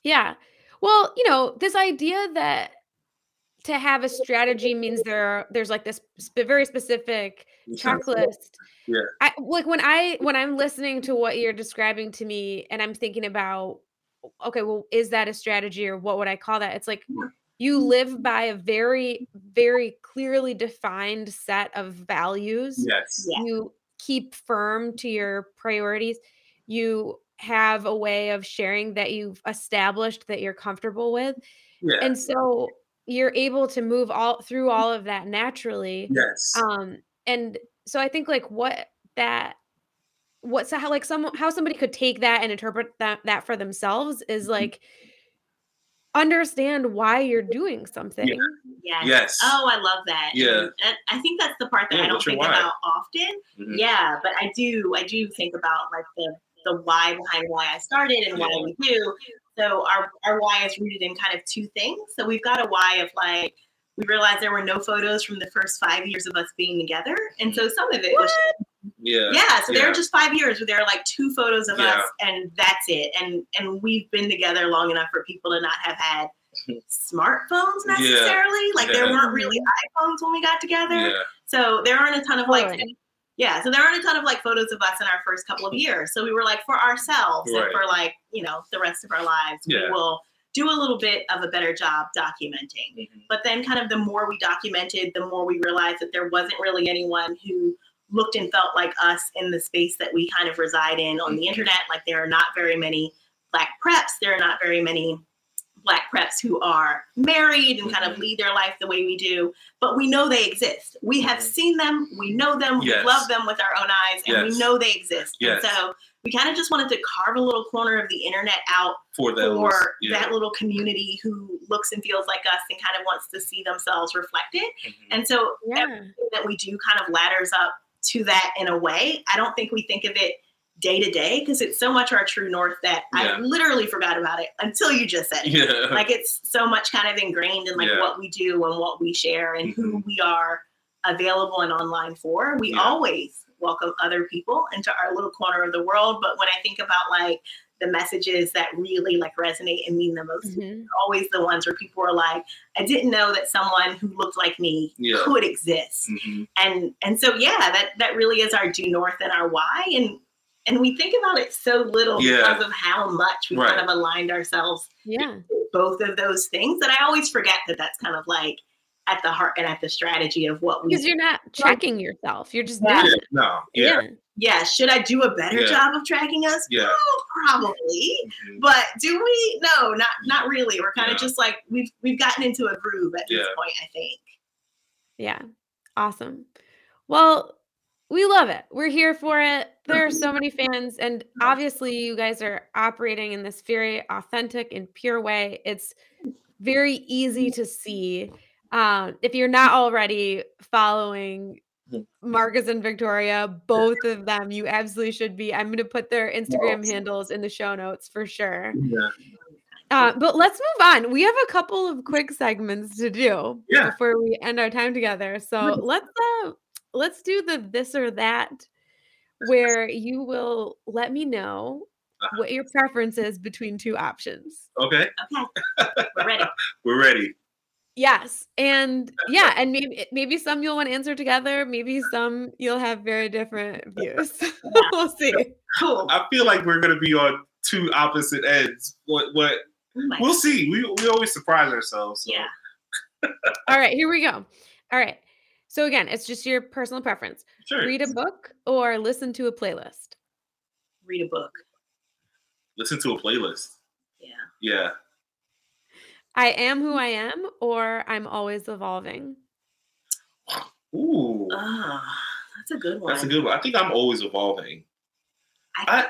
Yeah. Well, you know, this idea that to have a strategy means there there's like this sp- very specific checklist. Yeah. I like when I when I'm listening to what you're describing to me and I'm thinking about okay, well, is that a strategy or what would I call that? It's like Yeah. You live by a very, very clearly defined set of values. yes You keep firm to your priorities. You have a way of sharing that you've established that you're comfortable with. yeah And so you're able to move all through all of that naturally yes um and so i think like what that what's how like some how somebody could take that and interpret that that for themselves Mm-hmm. is like understand why you're doing something Yes. yes Oh, I love that. Yeah. And I think that's the part that Yeah, I don't think why? about often. Mhm. Yeah, but I do. I do think about like the the why behind why I started and why Yeah. we do. So our our why is rooted in kind of two things. So we've got a why of like we realized there were no photos from the first five years of us being together, and so some of it was yeah yeah. So there Yeah. were just five years where there are like two photos of Yeah. us, and that's it. And and we've been together long enough for people to not have had smartphones Yeah. necessarily. Like there weren't really iPhones when we got together. yeah So there aren't a ton of like, Totally. yeah. So there aren't a ton of like photos of us in our first couple of years. So we were like, for ourselves Right. and for like, you know, the rest of our lives, Yeah. we will do a little bit of a better job documenting. Mhm. But then, kind of, the more we documented, the more we realized that there wasn't really anyone who looked and felt like us in the space that we kind of reside in on Mm-hmm. the internet. Like there are not very many black preps. There are not very many black preps who are married and kind of Mhm. lead their life the way we do but we know they exist we have Mhm. seen them we know them Yes. we love them with our own eyes and Yes. we know they exist Yes. and so we kind of just wanted to carve a little corner of the internet out for those for yeah. that little community who looks and feels like us and kind of wants to see themselves reflected Mhm. and so yeah everything that we do kind of ladders up to that in a way. I don't think we think of it day to day because it's so much our true north that Yeah. i literally forgot about it until you just said it. Yeah. Like it's so much kind of ingrained in like Yeah. what we do and what we share and who mm-hmm. we are available and online for. We always welcome other people into our little corner of the world but when i think about like the messages that really like resonate and mean the most. Mhm. Always the ones where people are like, I didn't know that someone who looked like me Yeah. could exist. Mhm. And and so yeah, that that really is our due north and our why. And and we think about it so little Yeah. because of how much we Right. kind of aligned ourselves Yeah. both of those things that I always forget that that's kind of like at the heart and at the strategy of what we Because you're not checking yourself. You're just Yeah. Yeah, no, yeah, Yeah. Yeah should i do a better Yeah. job of tracking us Yeah. Oh, probably Mhm. but do we no not not really we're kind of Yeah. just like we've we've gotten into a groove at this point i think Yeah. Awesome. Well, we love it. We're here for it. There are so many fans, and obviously, you guys are operating in this very authentic and pure way. It's very easy to see. Um, if you're not already following. Marcus and Victoria, both of them, you absolutely should be. I'm going to put their Instagram handles in the show notes for sure. Yeah. Uh, but let's move on. We have a couple of quick segments to do Yeah. before we end our time together. So let's uh, let's do the this or that, where you will let me know Uh-huh. what your preference is between two options. Okay, okay we're ready we're ready. Yes, and yeah, and maybe eh, maybe some you'll want to answer together. Maybe some you'll have very different views. we'll see. cool I feel like we're gonna be on two opposite ends. What? What? Oh We'll see. We we always surprise ourselves. so- yeah All right, here we go. All right. So again, it's just your personal preference. Sure. Read a book or listen to a playlist. read a book Listen to a playlist. yeah Yeah. I am who I am, or I'm always evolving. Ooh, ah that's a good one that's a good one. I think I'm always evolving. i, I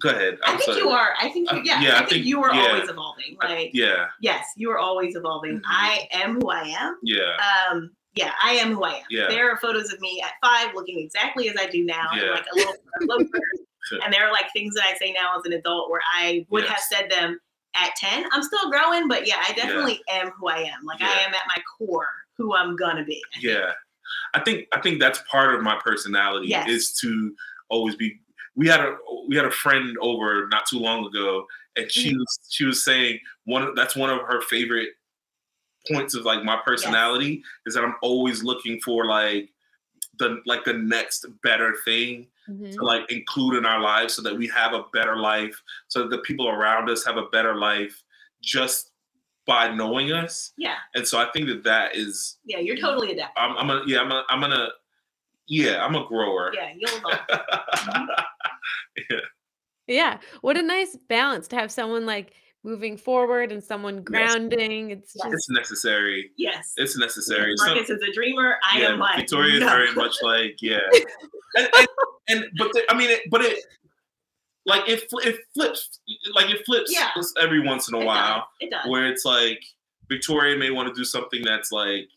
go ahead. I I'm think sorry. you are i think you Uh, yeah, yeah, I, I think, think- you are yeah. always evolving I- yeah. yes you are always evolving Mhm. i am who i am Yeah. um yeah i am who i am Yeah. there are photos of me at five looking exactly as i do now and Yeah. like a little loafers. Sure. and there are like things that i say now as an adult where i would have said them at 10 i'm still growing but yeah i definitely am who i am like i am at my core who i'm gonna be I think. Yeah. I think I think that's part of my personality Yes. is to always be we had a we had a friend over not too long ago and she Mm-hmm. was she was saying one that's one of her favorite points of like my personality is that I'm always looking for like the like the next better thing Mhm. to like include in our lives so that we have a better life so that the people around us have a better life just by knowing us. Yeah. And so i think that that is yeah you're totally adept i'm, I'm gonna yeah i'm gonna i'm gonna yeah i'm a grower. Yeah you'll evolve. Yeah. What a nice balance to have someone like moving forward and someone grounding. It's just it's necessary yes it's necessary Some- marcus is a dreamer i yeah, am like victoria is no. very much like yeah and, and, and but the, i mean it, but it like it, it flips like it flips Yeah. every once in a It while does. it does where it's like Victoria may want to do something that's like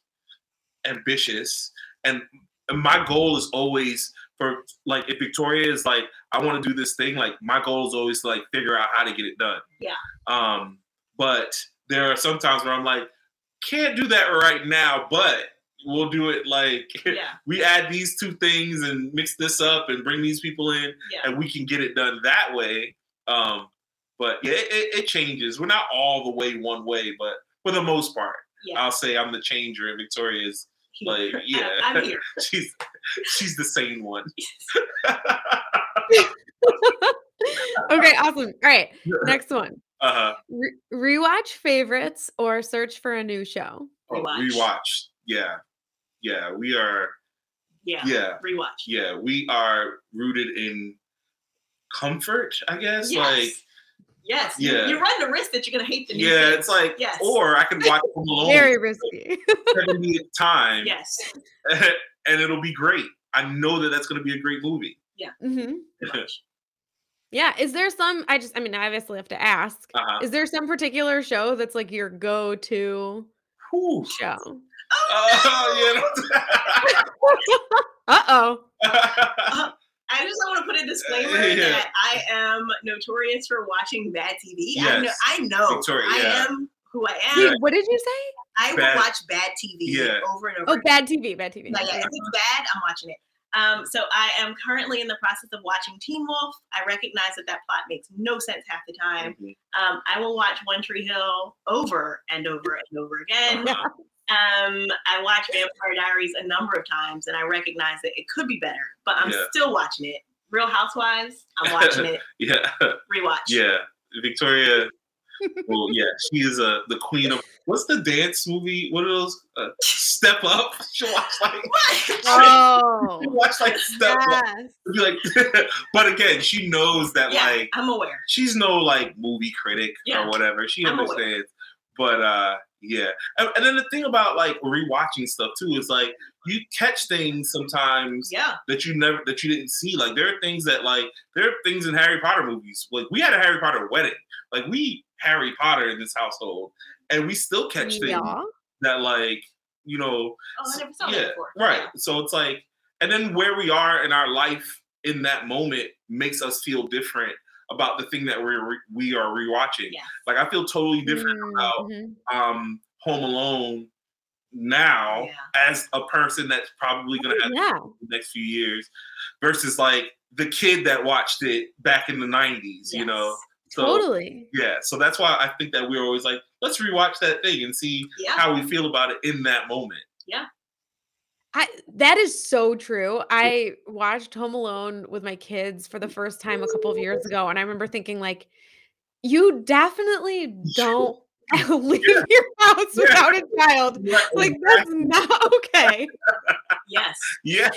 ambitious, and, and my goal is always for like if Victoria is like I want to do this thing, like my goal is always to like figure out how to get it done. Yeah. Um, but there are some times where I'm like, can't do that right now, but we'll do it like yeah we add these two things and mix this up and bring these people in yeah and we can get it done that way. Um, but yeah, it, it, it changes. We're not all the way one way, but for the most part, yeah I'll say I'm the changer, and Victoria's like, yeah. i'm here she's she's the sane one. okay. Awesome. All right. Next one. uh-huh. Re- rewatch favorites or search for a new show. Oh, Rewatch. rewatch. Yeah, yeah. We are. yeah Yeah, rewatch yeah. We are rooted in comfort. I guess. yes. Like, yes you, yeah. you run the risk that you're gonna hate the new yeah. thing. It's like, Yes. or I can watch Home Alone Very risky. 70th time. yes and it'll be great. I know that that's going to be a great movie. Yeah. uh-huh. Yeah. Is there some? I just. I mean, I obviously have to ask. Uh-huh. Is there some particular show that's like your go-to Whew. show? Oh, Uh oh. yeah. I just want to put a disclaimer Yeah. that I am notorious for watching bad TV. I know, Yes. I know Victoria, I yeah. am who I am. Yeah. What did you say? I will watch bad TV Yeah. over and over. Oh, bad TV. Bad TV. Like, if it's bad, I'm watching it. Um, so I am currently in the process of watching Teen Wolf. I recognize that that plot makes no sense half the time. Mhm. Um, I will watch One Tree Hill over and over and over again. Uh-huh. Um, I watch Vampire Diaries a number of times, and I recognize that it could be better, but I'm Yeah. still watching it. Real Housewives, I'm watching it. Yeah, Rewatch. yeah. Victoria. Well, yeah, she is uh, the queen of what's the dance movie? What are those? Uh, Step Up. She watch like What? Oh, she watch like Step Up. Be like, but again, she knows that yeah, like I'm aware. she's no like movie critic Yeah. or whatever. She I'm aware. understands. But uh yeah. And, and then the thing about like rewatching stuff too is like you catch things sometimes Yeah. that you never that you didn't see. Like there are things that like there are things in Harry Potter movies. Like we had a Harry Potter wedding. Like we Harry Potter in this household. And we still catch things that like, you know, Oh, I never saw yeah, before. right. So it's like, and then where we are in our life in that moment makes us feel different about the thing that we're re- we are rewatching. Yes. Like I feel totally different about Mhm. um Home Alone now Yeah. as a person that's probably gonna have Yeah. the next few years versus like the kid that watched it back in the 90s, you know. Yes. So Totally. yeah, so that's why I think that we're always like, let's rewatch that thing and see Yeah. how we feel about it in that moment. Yeah. I that is so true. I watched Home Alone with my kids for the first time a couple of years ago, and I remember thinking like, you definitely don't leave Yeah. your house Yeah. without a child. Like that's not okay. Yes. yeah,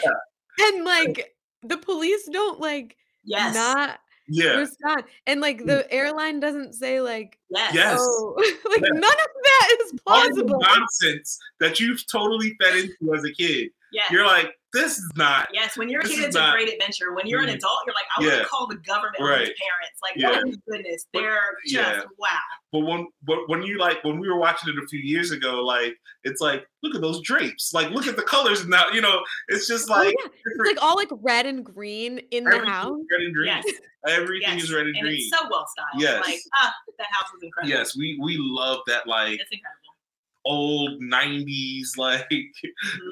And like the police don't like Yes. not yeah. respond, and like mm. the airline doesn't say like, yes. Oh, yes. oh, like Yeah. none of that is all plausible. nonsense that you've totally fed into as a kid. Yes. You're like, this is not. Yes, when you're a kid, it's not- a great adventure. When you're an Mhm. adult, you're like, I want to call the government on Right. his parents. Like, Yeah. oh my goodness, they're just yeah. wow. But when, but when you like, when we were watching it a few years ago, like, it's like, look at those drapes. Like, look at the colors now. You know, it's just Oh, like yeah. It's like all like red and green in the house. red and green. Yes. Everything Yes. is red and, and green. it's so well styled. Yes. Like, ah, that house is incredible. yes, we we love that like It's incredible. Old '90s like.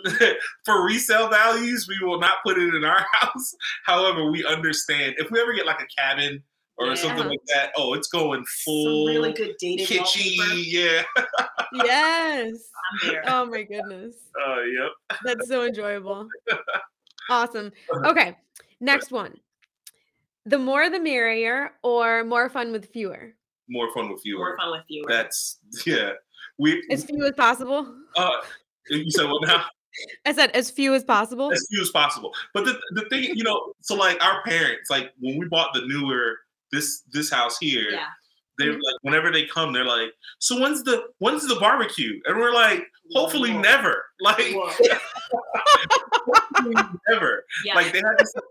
Mhm. for resale values, we will not put it in our house. However, we understand if we ever get like a cabin or Yeah. something like that. Oh, it's going full Some really good dated kitschy. Yeah. Yes. Oh my goodness. Uh, yep. That's so enjoyable. Awesome. Okay. Next one. The more the merrier or more fun with fewer? More fun with fewer More fun with you. That's yeah. We As few as possible. uh you said what now? I said as few as possible. As few as possible. But the the thing, you know, so like our parents, like when we bought the newer this this house here, yeah. they Mhm. like whenever they come, they're like, so when's the when's the barbecue? And we're like, hopefully Whoa. never. Like never. Yeah. Like they had this of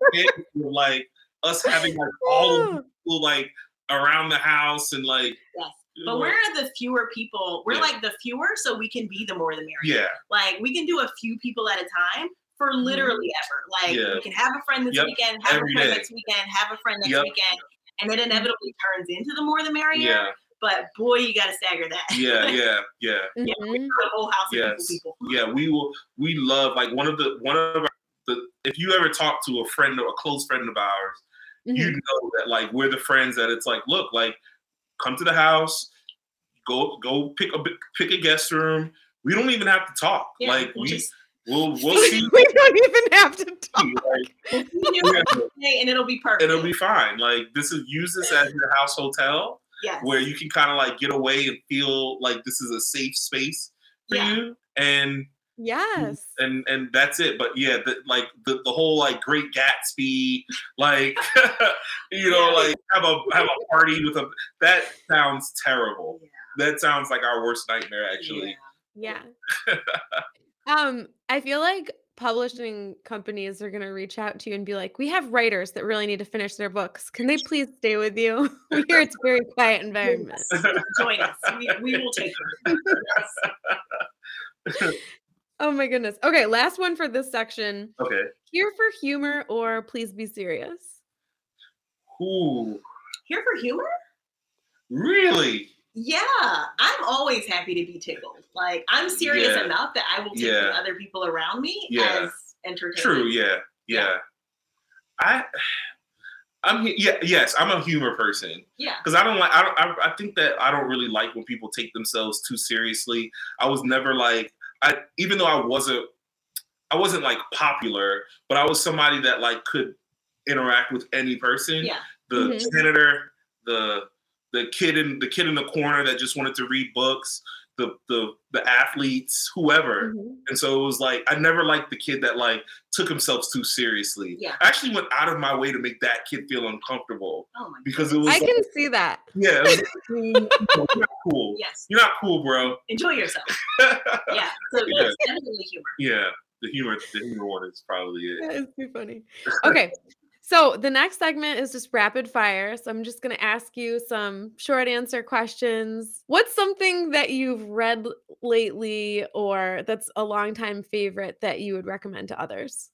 like us having like all of the people like around the house and like Yes. But we're the fewer people. We're Yeah. like the fewer, so we can be the more the merrier. yeah, Like we can do a few people at a time for literally ever. Like Yeah. we can have a friend this Yep. weekend, have Every a friend day. next weekend, have a friend next Yep. weekend, and it inevitably turns into the more the merrier. yeah, But boy, you got to stagger that. yeah, yeah, yeah. Yeah, Mhm. the whole house of Yes. people. people. Yeah, we will. We love like one of the one of our, the. If you ever talk to a friend or a close friend of ours, you Mhm. know that like we're the friends that it's like, look, like come to the house, go go pick a pick a guest room. We don't even have to talk. Yeah, like we just we'll we'll see. we don't even have to talk. Like, we'll see you have- today and it'll be perfect. it'll be fine. Like this is use this as your house hotel yes. where you can kind of like get away and feel like this is a safe space for Yeah. you. And Yes. and and that's it. But yeah, the, like the, the whole like Great Gatsby, like you know, like have a have a party with a that sounds terrible. Yeah. That sounds like our worst nightmare, actually. Yeah. um, I feel like publishing companies are going to reach out to you and be like, "We have writers that really need to finish their books. Can they please stay with you? we hear it's a very quiet environment." Join us. We, we will take them. Oh my goodness. Okay, last one for this section. Okay. Here for humor or please be serious? Ooh, Here for humor? really? Yeah, I'm always happy to be tickled. Like I'm serious Yeah. enough that I will take Yeah. other people around me Yeah. as entertainment. True. Yeah. Yeah. I I'm hu- yeah yes I'm a humor person Yeah. because I don't like I don't I, I think that I don't really like when people take themselves too seriously. I was never like I even though I wasn't I wasn't like popular, but I was somebody that like could interact with any person. Yeah. The Mhm. janitor, the the kid in the kid in the corner that just wanted to read books, the the the athletes, whoever. Mhm. And so it was like I never liked the kid that like took himself too seriously. Yeah. I actually went out of my way to make that kid feel uncomfortable Oh my because it was I like, can see that. yeah, was "Mm, you're not cool. Yes. You're not cool, bro. Enjoy yourself. Yeah. So Yeah. it's definitely humor. yeah, the humor, the humor one is probably it. That is too funny. Okay. So the next segment is just rapid fire. So I'm just going to ask you some short answer questions. What's something that you've read lately or that's a longtime favorite that you would recommend to others?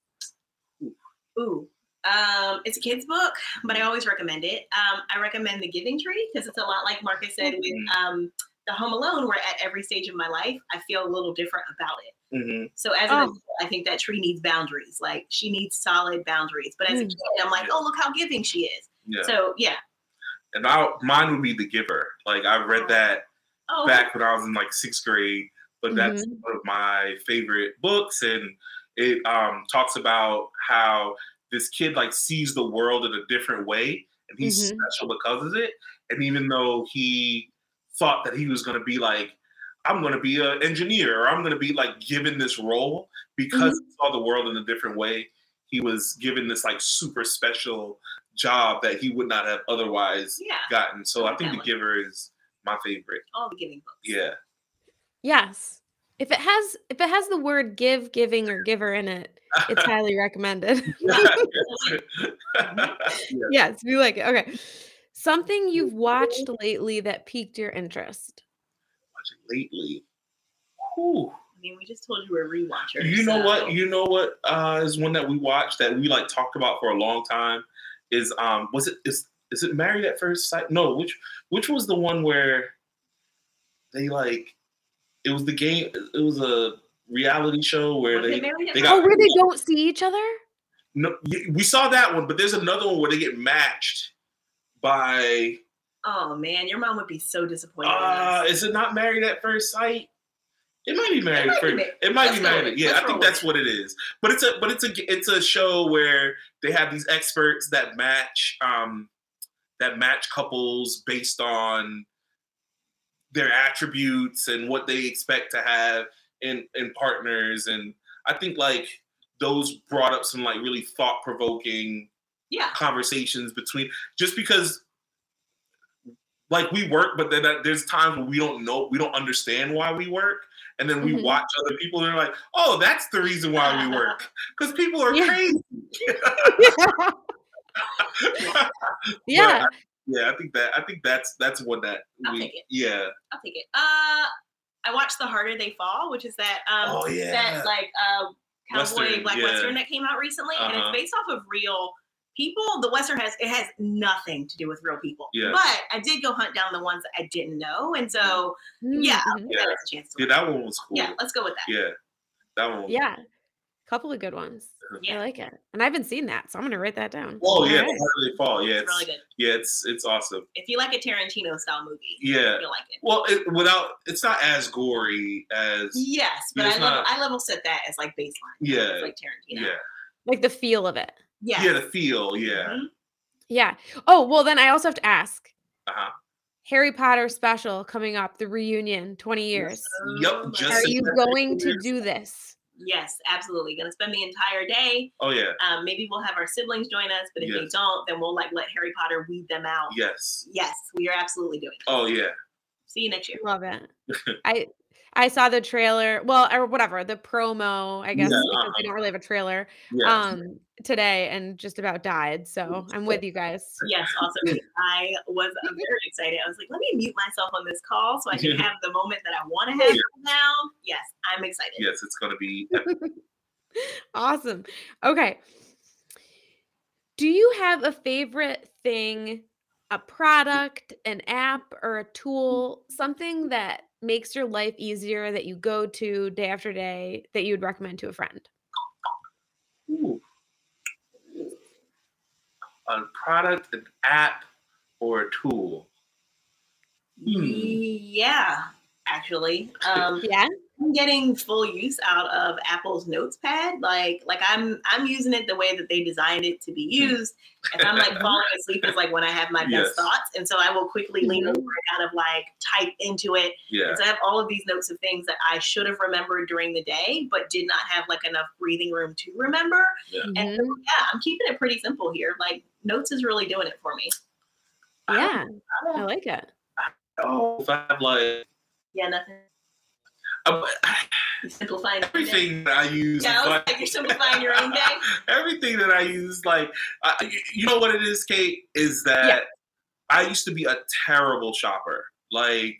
Ooh. Um, it's a kid's book, but I always recommend it. Um, I recommend The Giving Tree because it's a lot like Marcus said with Mhm. um, The Home Alone, where at every stage of my life, I feel a little different about it. Hmm So as Oh. an adult, I think that tree needs boundaries. Like she needs solid boundaries. But as a Mm. kid, I'm like, oh, look how giving she is. Yeah, So yeah. and I, mine would be The Giver. Like I read that Oh, back when I was in like sixth grade, but that's one of my favorite books, and it um, talks about how this kid like sees the world in a different way, and he's Mhm. special because of it. And even though he thought that he was going to be like, I'm going to be an engineer, or I'm going to be like given this role because mm-hmm. he saw the world in a different way, he was given this like super special job that he would not have otherwise yeah. gotten. So I like think The one. Giver is my favorite. All the giving books. Yeah. Yes. If it has if it has the word give, giving or giver in it, it's highly recommended. yeah. yes, we like it. Okay. Something you've watched lately that piqued your interest. Watching lately. Whew. I mean, we just told you we're rewatchers. You know so- what? You know what uh, is one that we watched that we like talked about for a long time is um was it is is it Married at First Sight? No, which which was the one where they like it was the game it was a reality show where Was they it they got- Oh, where they don't see each other? no we saw that one, but there's another one where they get matched by Oh man, your mom would be so disappointed. in Uh, is it not married at first sight? It might be married might at be first. It might be married. it. Yeah, Let's I think that's what it is. But it's a but it's a it's a show where they have these experts that match um that match couples based on their attributes and what they expect to have in in partners and I think like those brought up some like really thought provoking yeah, conversations between just because like we work but then that- there's times when we don't know we don't understand why we work and then we Mhm. watch other people and they're like oh that's the reason why we work because people are Yeah. crazy yeah. yeah i think that i think that's that's one that I'll we take it. yeah I'll take it. Uh, I watched The Harder They Fall, which is that um Oh, yeah. that like uh cowboy Western, black yeah. western that came out recently, and Uh-huh. it's based off of real people. The western has it has nothing to do with real people. Yes. But I did go hunt down the ones that I didn't know, and so yeah, I'll Mhm. give that as a chance to. yeah that one was cool Yeah, let's go with that. yeah that one was Yeah. Couple of good ones. Yeah. I like it. And I haven't seen that, so I'm gonna write that down. oh yeah right. the fall yeah it's it's, really good. yeah it's it's awesome If you like a Tarantino style movie, yeah you'll like it. well it, without it's not as gory as Yes, but I it's level, not- I level set that as like baseline. Yeah, like Tarantino. yeah Like the feel of it. Yes. yeah the feel yeah Mhm. Yeah. Oh, well then I also have to ask. uh-huh Harry Potter special coming up, the reunion, 20 years. Yep, just Are you going to do this? Yes, absolutely. Gonna spend the entire day. Oh yeah, Um, maybe we'll have our siblings join us, but if they don't, then we'll like let Harry Potter weed them out. yes. Yes, we are absolutely doing it. Oh yeah, See you next year. Love it. I I saw the trailer, well, or whatever, the promo, I guess, Yeah, because uh-huh. we don't really have a trailer, yes. um, today and just about died. So I'm with you guys. Yes, also I was uh, very excited. I was like, let me mute myself on this call so I can have the moment that I want to have Yeah. now. Yes, I'm excited. yes, it's gonna be. Awesome. Okay. Do you have a favorite thing, a product, an app, or a tool, something that makes your life easier that you go to day after day that you would recommend to a friend? Ooh. A product, an app, or a tool? Hmm. Yeah, actually. Um, yeah. I'm getting full use out of Apple's Notepad. Like, like I'm I'm using it the way that they designed it to be used. If I'm like falling asleep, is like when I have my best Yes. thoughts, and so I will quickly lean Mhm. over and kind of like type into it. Yeah. And so I have all of these notes of things that I should have remembered during the day, but did not have like enough breathing room to remember. Yeah. And so, Mhm. yeah, I'm keeping it pretty simple here. Like notes is really doing it for me. Yeah. I I don't like it. Oh, if I have like Yeah, nothing. Uh, Simplifying everything that I use. Yeah, I like- you're simplifying your own day. everything that I use, like, uh, you, know what it is, Kate, is that Yeah. I used to be a terrible shopper, like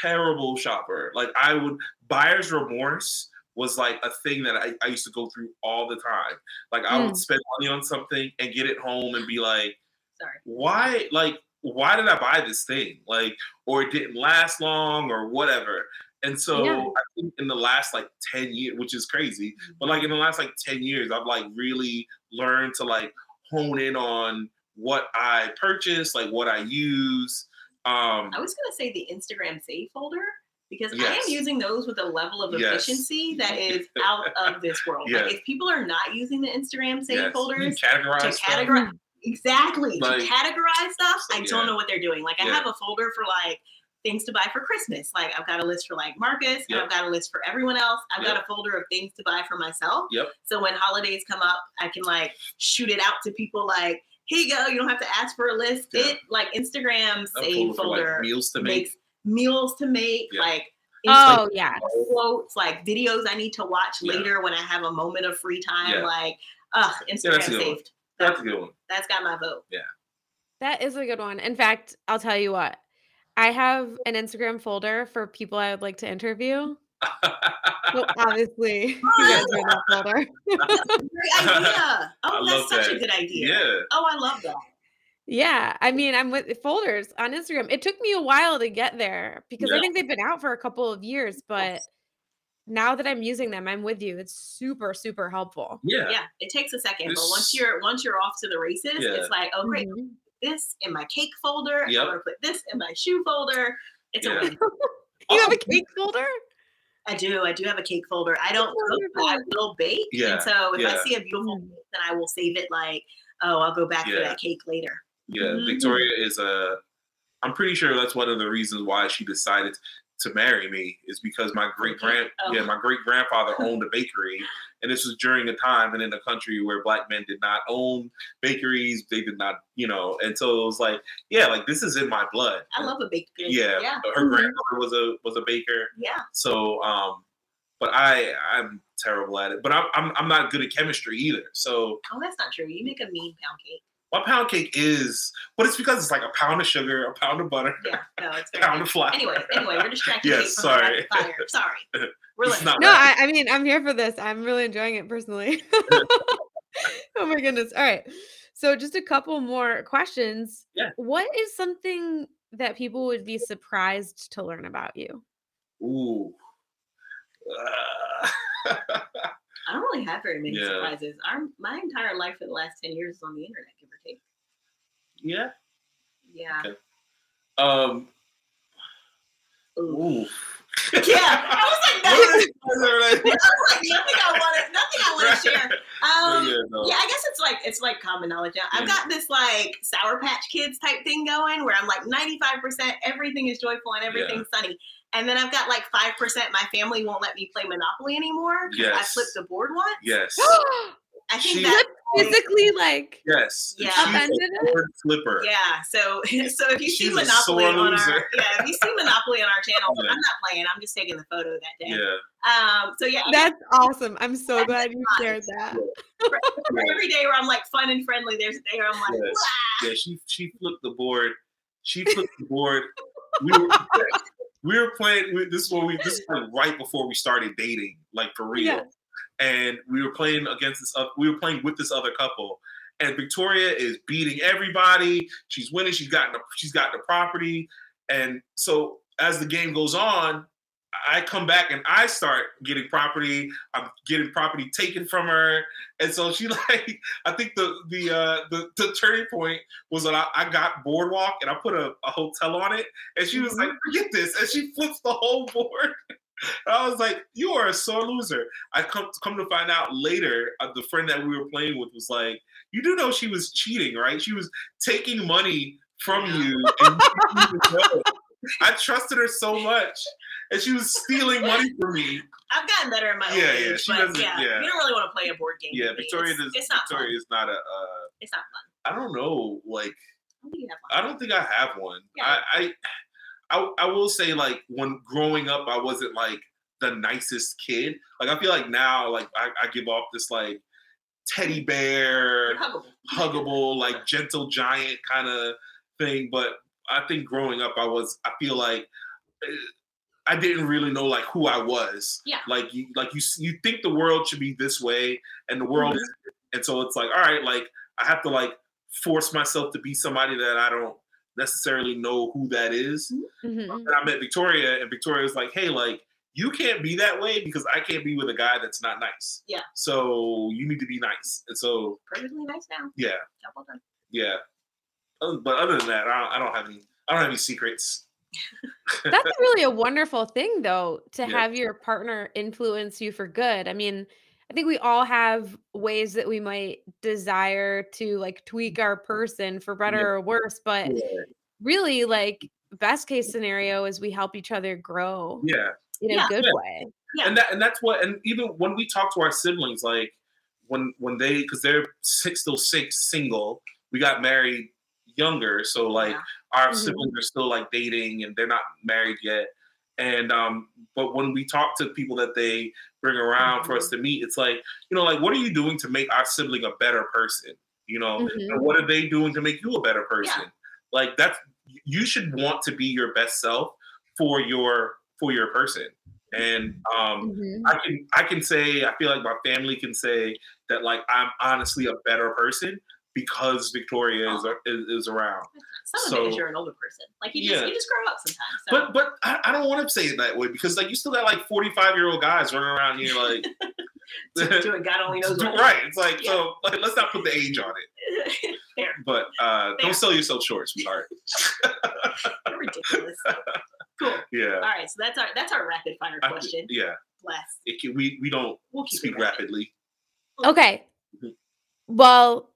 terrible shopper. Like I would buyer's remorse was like a thing that I, I used to go through all the time. Like I would Mm. spend money on something and get it home and be like, Sorry. why like why did I buy this thing? Like, or it didn't last long or whatever. And so Yeah. I think in the last like 10 years, which is crazy, but like in the last like 10 years, I've like really learned to like hone in on what I purchase, like what I use. Um I was gonna say the Instagram save folder because I am using those with a level of Yes. efficiency that is out of this world. Yeah. Like if people are not using the Instagram save yes, folders categorize to stuff. categorize exactly Like- to categorize stuff, I Yeah. don't know what they're doing. Like I Yeah. have a folder for like things to buy for Christmas. Like I've got a list for like Marcus, and Yep. I've got a list for everyone else. I've Yep. got a folder of things to buy for myself. Yep. So when holidays come up, I can like shoot it out to people like, here you go. You don't have to ask for a list. Yeah. It like Instagram A save folder for, folder like meals to make. makes meals to make, Yeah. like Oh, yeah. quotes, like videos I need to watch Yeah. later when I have a moment of free time. Yeah. Like, ugh, Instagram that's a good one. saved. That's a good one. That's got my vote. Yeah. That is a good one. In fact, I'll tell you what. I have an Instagram folder for people I would like to interview. So obviously, you guys are in that folder. Great idea. Oh, I that's love such a good idea. yeah. Oh, I love that. Yeah, I mean, I'm with folders on Instagram. It took me a while to get there because I think they've been out for a couple of years, but now that I'm using them, I'm with you. It's super, super helpful. Yeah. Yeah, it takes a second, but once you're once you're off to the races, Yeah. it's like, oh great, Mhm. This in my cake folder. Yep. I'm gonna put this in my shoe folder. It's Yeah. a win. You have a cake folder? I do. I do have a cake folder. I don't That's cook, but I will bake. Yeah, And so if I see a beautiful Mm. cake, then I will save it like, oh, I'll go back for that cake later. Yeah, Mhm. Victoria is a. I'm pretty sure that's one of the reasons why she decided to marry me is because my great grand Oh. yeah my great grandfather owned a bakery, and this was during a time and in a country where black men did not own bakeries. They did not, you know, and so it was like, yeah, like this is in my blood. I love a good. Yeah, Yeah. her Mhm. grandmother was a was a baker, Yeah. so um, but I I'm terrible at it. But I'm I'm I'm not good at chemistry either. So Oh, that's not true. You make a mean pound cake. my pound cake is, but it's because it's like a pound of sugar, a pound of butter, Yeah. No, it's a pound of flour. Anyway, anyway, we're distracting Yes, sorry. fire. Sorry. We're like, not No, rapid I, I mean, I'm here for this. I'm really enjoying it personally. oh my goodness. All right. So, just a couple more questions. Yeah. What is something that people would be surprised to learn about you? Ooh. Uh, I don't really have very many Yeah. surprises. Our my entire life for the last ten years is on the internet, give or take. yeah. Yeah. Okay. Um. Ooh. Ooh. Yeah. I was like, What nothing, is- what is it? I was like, nothing I want to, nothing I want to share. Um, yeah, no. Yeah, I guess it's like it's like common knowledge now. I've got this like Sour Patch Kids type thing going where I'm like 95% everything is joyful and everything's sunny. And then I've got like 5% my family won't let me play Monopoly anymore. 'cause I Yes. flipped the board once. Yes. I think She- that Physically, like, Yes. Yeah. She's Upended a it? board flipper. yeah. So so if you see She's a Monopoly on our yeah, if you see Monopoly on our channel, Yeah. I'm not playing, I'm just taking the photo that day. Yeah. Um so yeah, that's awesome. I'm so That's glad you fine. shared that. for every day where I'm like fun and friendly, there's a day where I'm like, Yes. "Wah." Yeah. She she flipped the board. She flipped the board. We were, we were playing. we- This is when we. This is like right before we started dating, like for real. Yeah. And we were playing against this. oth- We were playing with this other couple, and Victoria is beating everybody. She's winning. She's gotten the, she's got the property, and so as the game goes on, I come back and I start getting property. I'm getting property taken from her, and so she like. I think the the uh, the, the turning point was that I, I got boardwalk and I put a, a, hotel on it, and she was like, "Forget this," and she flips the whole board. I was like, "You are a sore loser." I come come to find out later, uh, the friend that we were playing with was like, "You do know she was cheating, right? She was taking money from you." you I trusted her so much, and she was stealing money from me. I've gotten better in my yeah, age, yeah. She doesn't. Yeah, yeah, you don't really want to play a board game. Yeah, Victoria does. It's not Victoria fun. is not a. Uh, it's not fun. I don't know. Like, I don't think you have one. I don't think I have one. Yeah. I, I, I, I will say like when growing up, I wasn't like the nicest kid. Like I feel like now, like I, I give off this like teddy bear, Huggable. huggable, like gentle giant kind of thing. But I think growing up, I was. I feel like eh, I didn't really know like who I was. Yeah. Like you, like you, you think the world should be this way, and the world, Mhm. and so it's like, all right, like I have to like force myself to be somebody that I don't necessarily know who that is. Mhm. And I met Victoria, and Victoria was like, "Hey, like you can't be that way because I can't be with a guy that's not nice. Yeah. So you need to be nice." And so, Perfectly nice now. yeah, well yeah. Uh, But other than that, I don't, I don't have any. I don't have any secrets. That's really a wonderful thing, though, to Yeah. have your partner influence you for good. I mean, I think we all have ways that we might desire to like tweak our person for better Yeah. or worse, but really, like, best case scenario is we help each other grow Yeah. in a good Yeah. way. Yeah. and that and that's what and even when we talk to our siblings like when when they because they're six still six single we got married younger so like Yeah. our Mhm. siblings are still like dating and they're not married yet and um but when we talk to people that they bring around for us Mm-hmm. to meet it's like you know like what are you doing to make our sibling a better person you know Mhm. and what are they doing to make you a better person like that's you should want to be your best self for your for your person and um Mhm. I can I can say I feel like my family can say that like I'm honestly a better person because Victoria is is, is around. Some of So- it is you're an older person. Like you just Yeah. you just grow up sometimes. So. But but I, I don't want to say it that way because like you still got like 45 year old guys running around here like doing God only knows what. right. It's like Yeah. so like, let's not put the age on it. Fair. But uh Fair. don't sell yourself short, sweetheart. You're ridiculous. Cool. Yeah. All right, so that's our that's our rapid fire I- question. yeah. Bless. It can, we we don't We'll keep speak rapid. rapidly. Okay. Mhm. Well,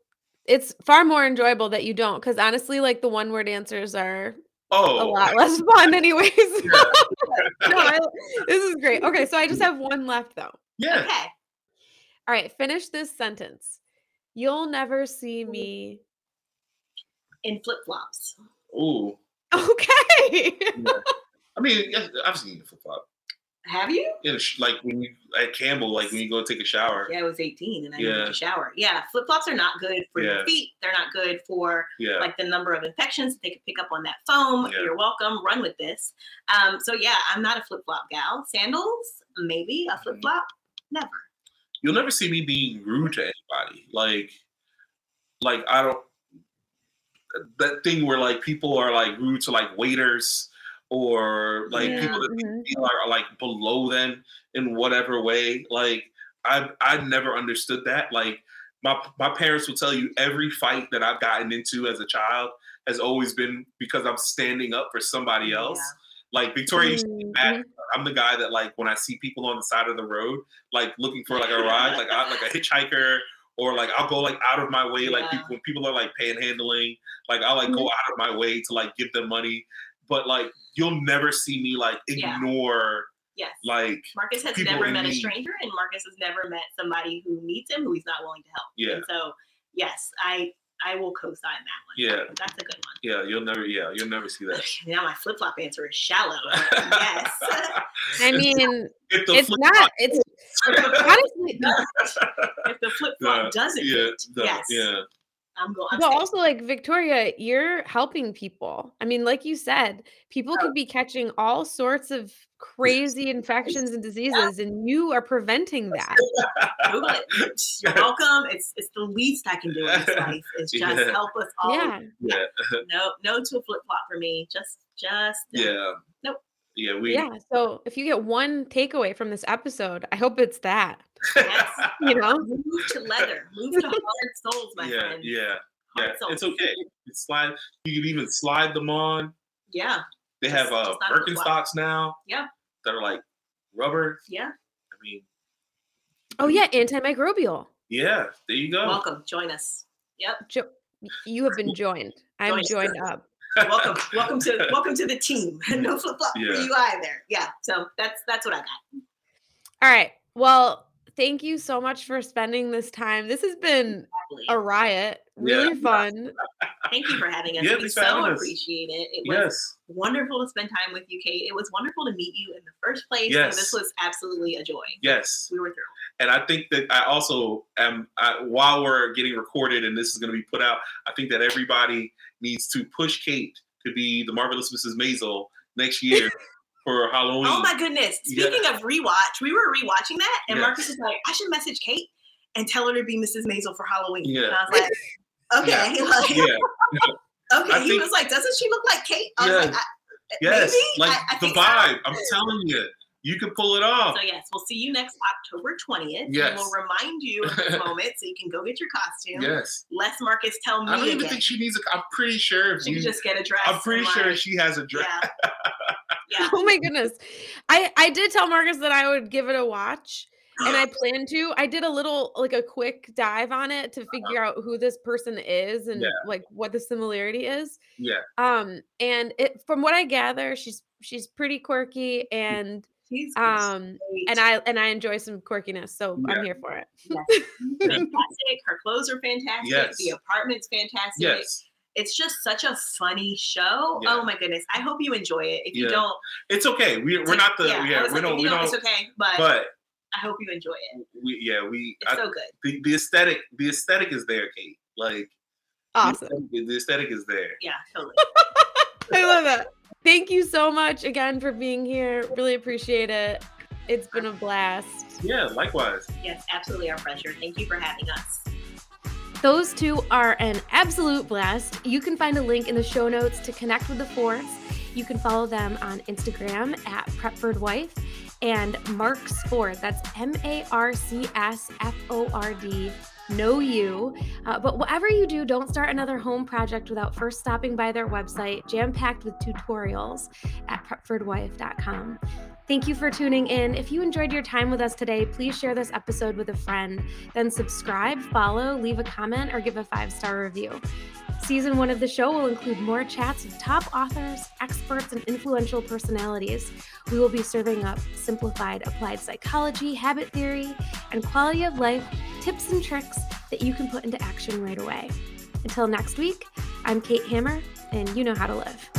it's far more enjoyable that you don't, because honestly, like the one word answers are Oh, a lot less fun, anyways. No, I, this is great. Okay, so I just have one left though. yeah. Okay. All right, finish this sentence. You'll never see me. In flip flops. Ooh. Okay. I mean, I've seen the flip flop. Have you? sh- like when you at Campbell, like when you go take a shower. Yeah, I was 18 and I Yeah. needed to shower. Yeah, flip flops are not good for Yeah. your feet. They're not good for Yeah. like the number of infections that they could pick up on that foam. Yeah. You're welcome. Run with this. Um, so yeah, I'm not a flip flop gal. Sandals, maybe Mm-hmm. a flip flop, never. You'll never see me being rude to anybody. Like, like I don't that thing where like people are like rude to like waiters or like Yeah. people that Mhm. feel are, are like below them in whatever way. Like I I never understood that. Like my my parents will tell you every fight that I've gotten into as a child has always been because I'm standing up for somebody else. Like Victoria used to get mad Mhm. I'm the guy that like when I see people on the side of the road, like looking for like a ride, like I, like a hitchhiker, or like I'll go like out of my way, like people when people are like panhandling, like I'll like go out of my way to like give them money. But like you'll never see me like Yeah. ignore Yes. like Marcus has never in met a stranger, and Marcus has never met somebody who needs him who he's not willing to help. Yeah. And so, yes, I I will co-sign that one. Yeah. that's a good one. yeah, you'll never yeah, you'll never see that. Now my flip flop answer is shallow. yes. I mean, If it's not. It's honestly, if the flip flop doesn't yeah, fit, yes, yeah, I'm going. I'm but staying. also like Victoria, you're helping people. I mean, like you said, people oh. could be catching all sorts of crazy infections and diseases, and you are preventing that. Google it. You're welcome. It's it's the least I can do in this life is just Yeah. help us all. Yeah. yeah, No, no to a flip flop for me. Just just no. yeah. Um, Nope. yeah, we Yeah. So if you get one takeaway from this episode, I hope it's that. Yes. You know? Move to leather. Move to hard soles, my yeah, friend. yeah, yeah. Hard It's okay. You slide. You can even slide them on. Yeah. They Just- have uh, just not a flap. Birkenstocks now. Yeah. That are like rubber. Yeah. I mean, Oh yeah, antimicrobial. yeah. There you go. Welcome. Join us. Yep. Jo- you have been joined. I'm Joined. joined up. Welcome. welcome to welcome to the team. no flip flop Yeah. for you either. Yeah. So that's that's what I got. All right. Well, thank you so much for spending this time. This has been a riot. Really fun. Thank you for having us. Yeah, we so us. appreciate it. It was yes. wonderful to spend time with you, Kate. It was wonderful to meet you in the first place. Yes. So this was absolutely a joy. Yes. We were thrilled. And I think that I also am, I, while we're getting recorded and this is going to be put out, I think that everybody needs to push Kate to be the marvelous Mrs. Maisel next year for Halloween. Oh my goodness. Yeah. Speaking of rewatch, we were rewatching that, and Yes. Marcus was like, I should message Kate and tell her to be Mrs. Maisel for Halloween. Yeah. And I was like, okay. Like, Yeah. okay. I he think- was like, doesn't she look like Kate? I was like, Yes. I, Yes. maybe? Like I- the vibe. I'm telling you, you can pull it off. So yes, we'll see you next October 20th. Yes. And we'll remind you of this moment so you can go get your costume. Yes. Less Marcus tell me I don't even again. think she needs a. I'm pretty sure if she you. can just get a dress. I'm pretty sure like, she has a dress. Yeah. yeah. Oh my goodness. I I did tell Marcus that I would give it a watch and I plan to. I did a little like a quick dive on it to figure out who this person is and Yeah. like what the similarity is. Yeah. Um and it from what I gather she's she's pretty quirky and She's um and I and I enjoy some quirkiness so Yeah. I'm here for it. fantastic. Her clothes are fantastic. Yes. The apartment's fantastic. Yes. It's just such a funny show. Yeah. Oh my goodness. I hope you enjoy it. If you don't, It's okay. We we're take- not the yeah, yeah. We like, don't we don't, don't. it's okay. But, But I hope you enjoy it. we yeah we It's I, so good. the, the aesthetic the aesthetic is there, Kate. Like Awesome. The, the aesthetic is there. Yeah, totally. I love it. Thank you so much again for being here. Really appreciate it. It's been a blast. Yeah. Likewise. yes, absolutely our pleasure. Thank you for having us. Those two are an absolute blast. You can find a link in the show notes to connect with the Fords. You can follow them on Instagram at Prepford Wife and Marcs Ford. That's M A R C S F O R D. Know you. Uh, but whatever you do, don't start another home project without first stopping by their website, jam packed with tutorials at prepfordwife.com. Thank you for tuning in. If you enjoyed your time with us today, please share this episode with a friend. Then subscribe, follow, leave a comment, or give a five star review. Season one of the show will include more chats with top authors, experts, and influential personalities. We will be serving up simplified applied psychology, habit theory, and quality of life tips and tricks that you can put into action right away. Until next week, I'm Kate Hammer, and you know how to live.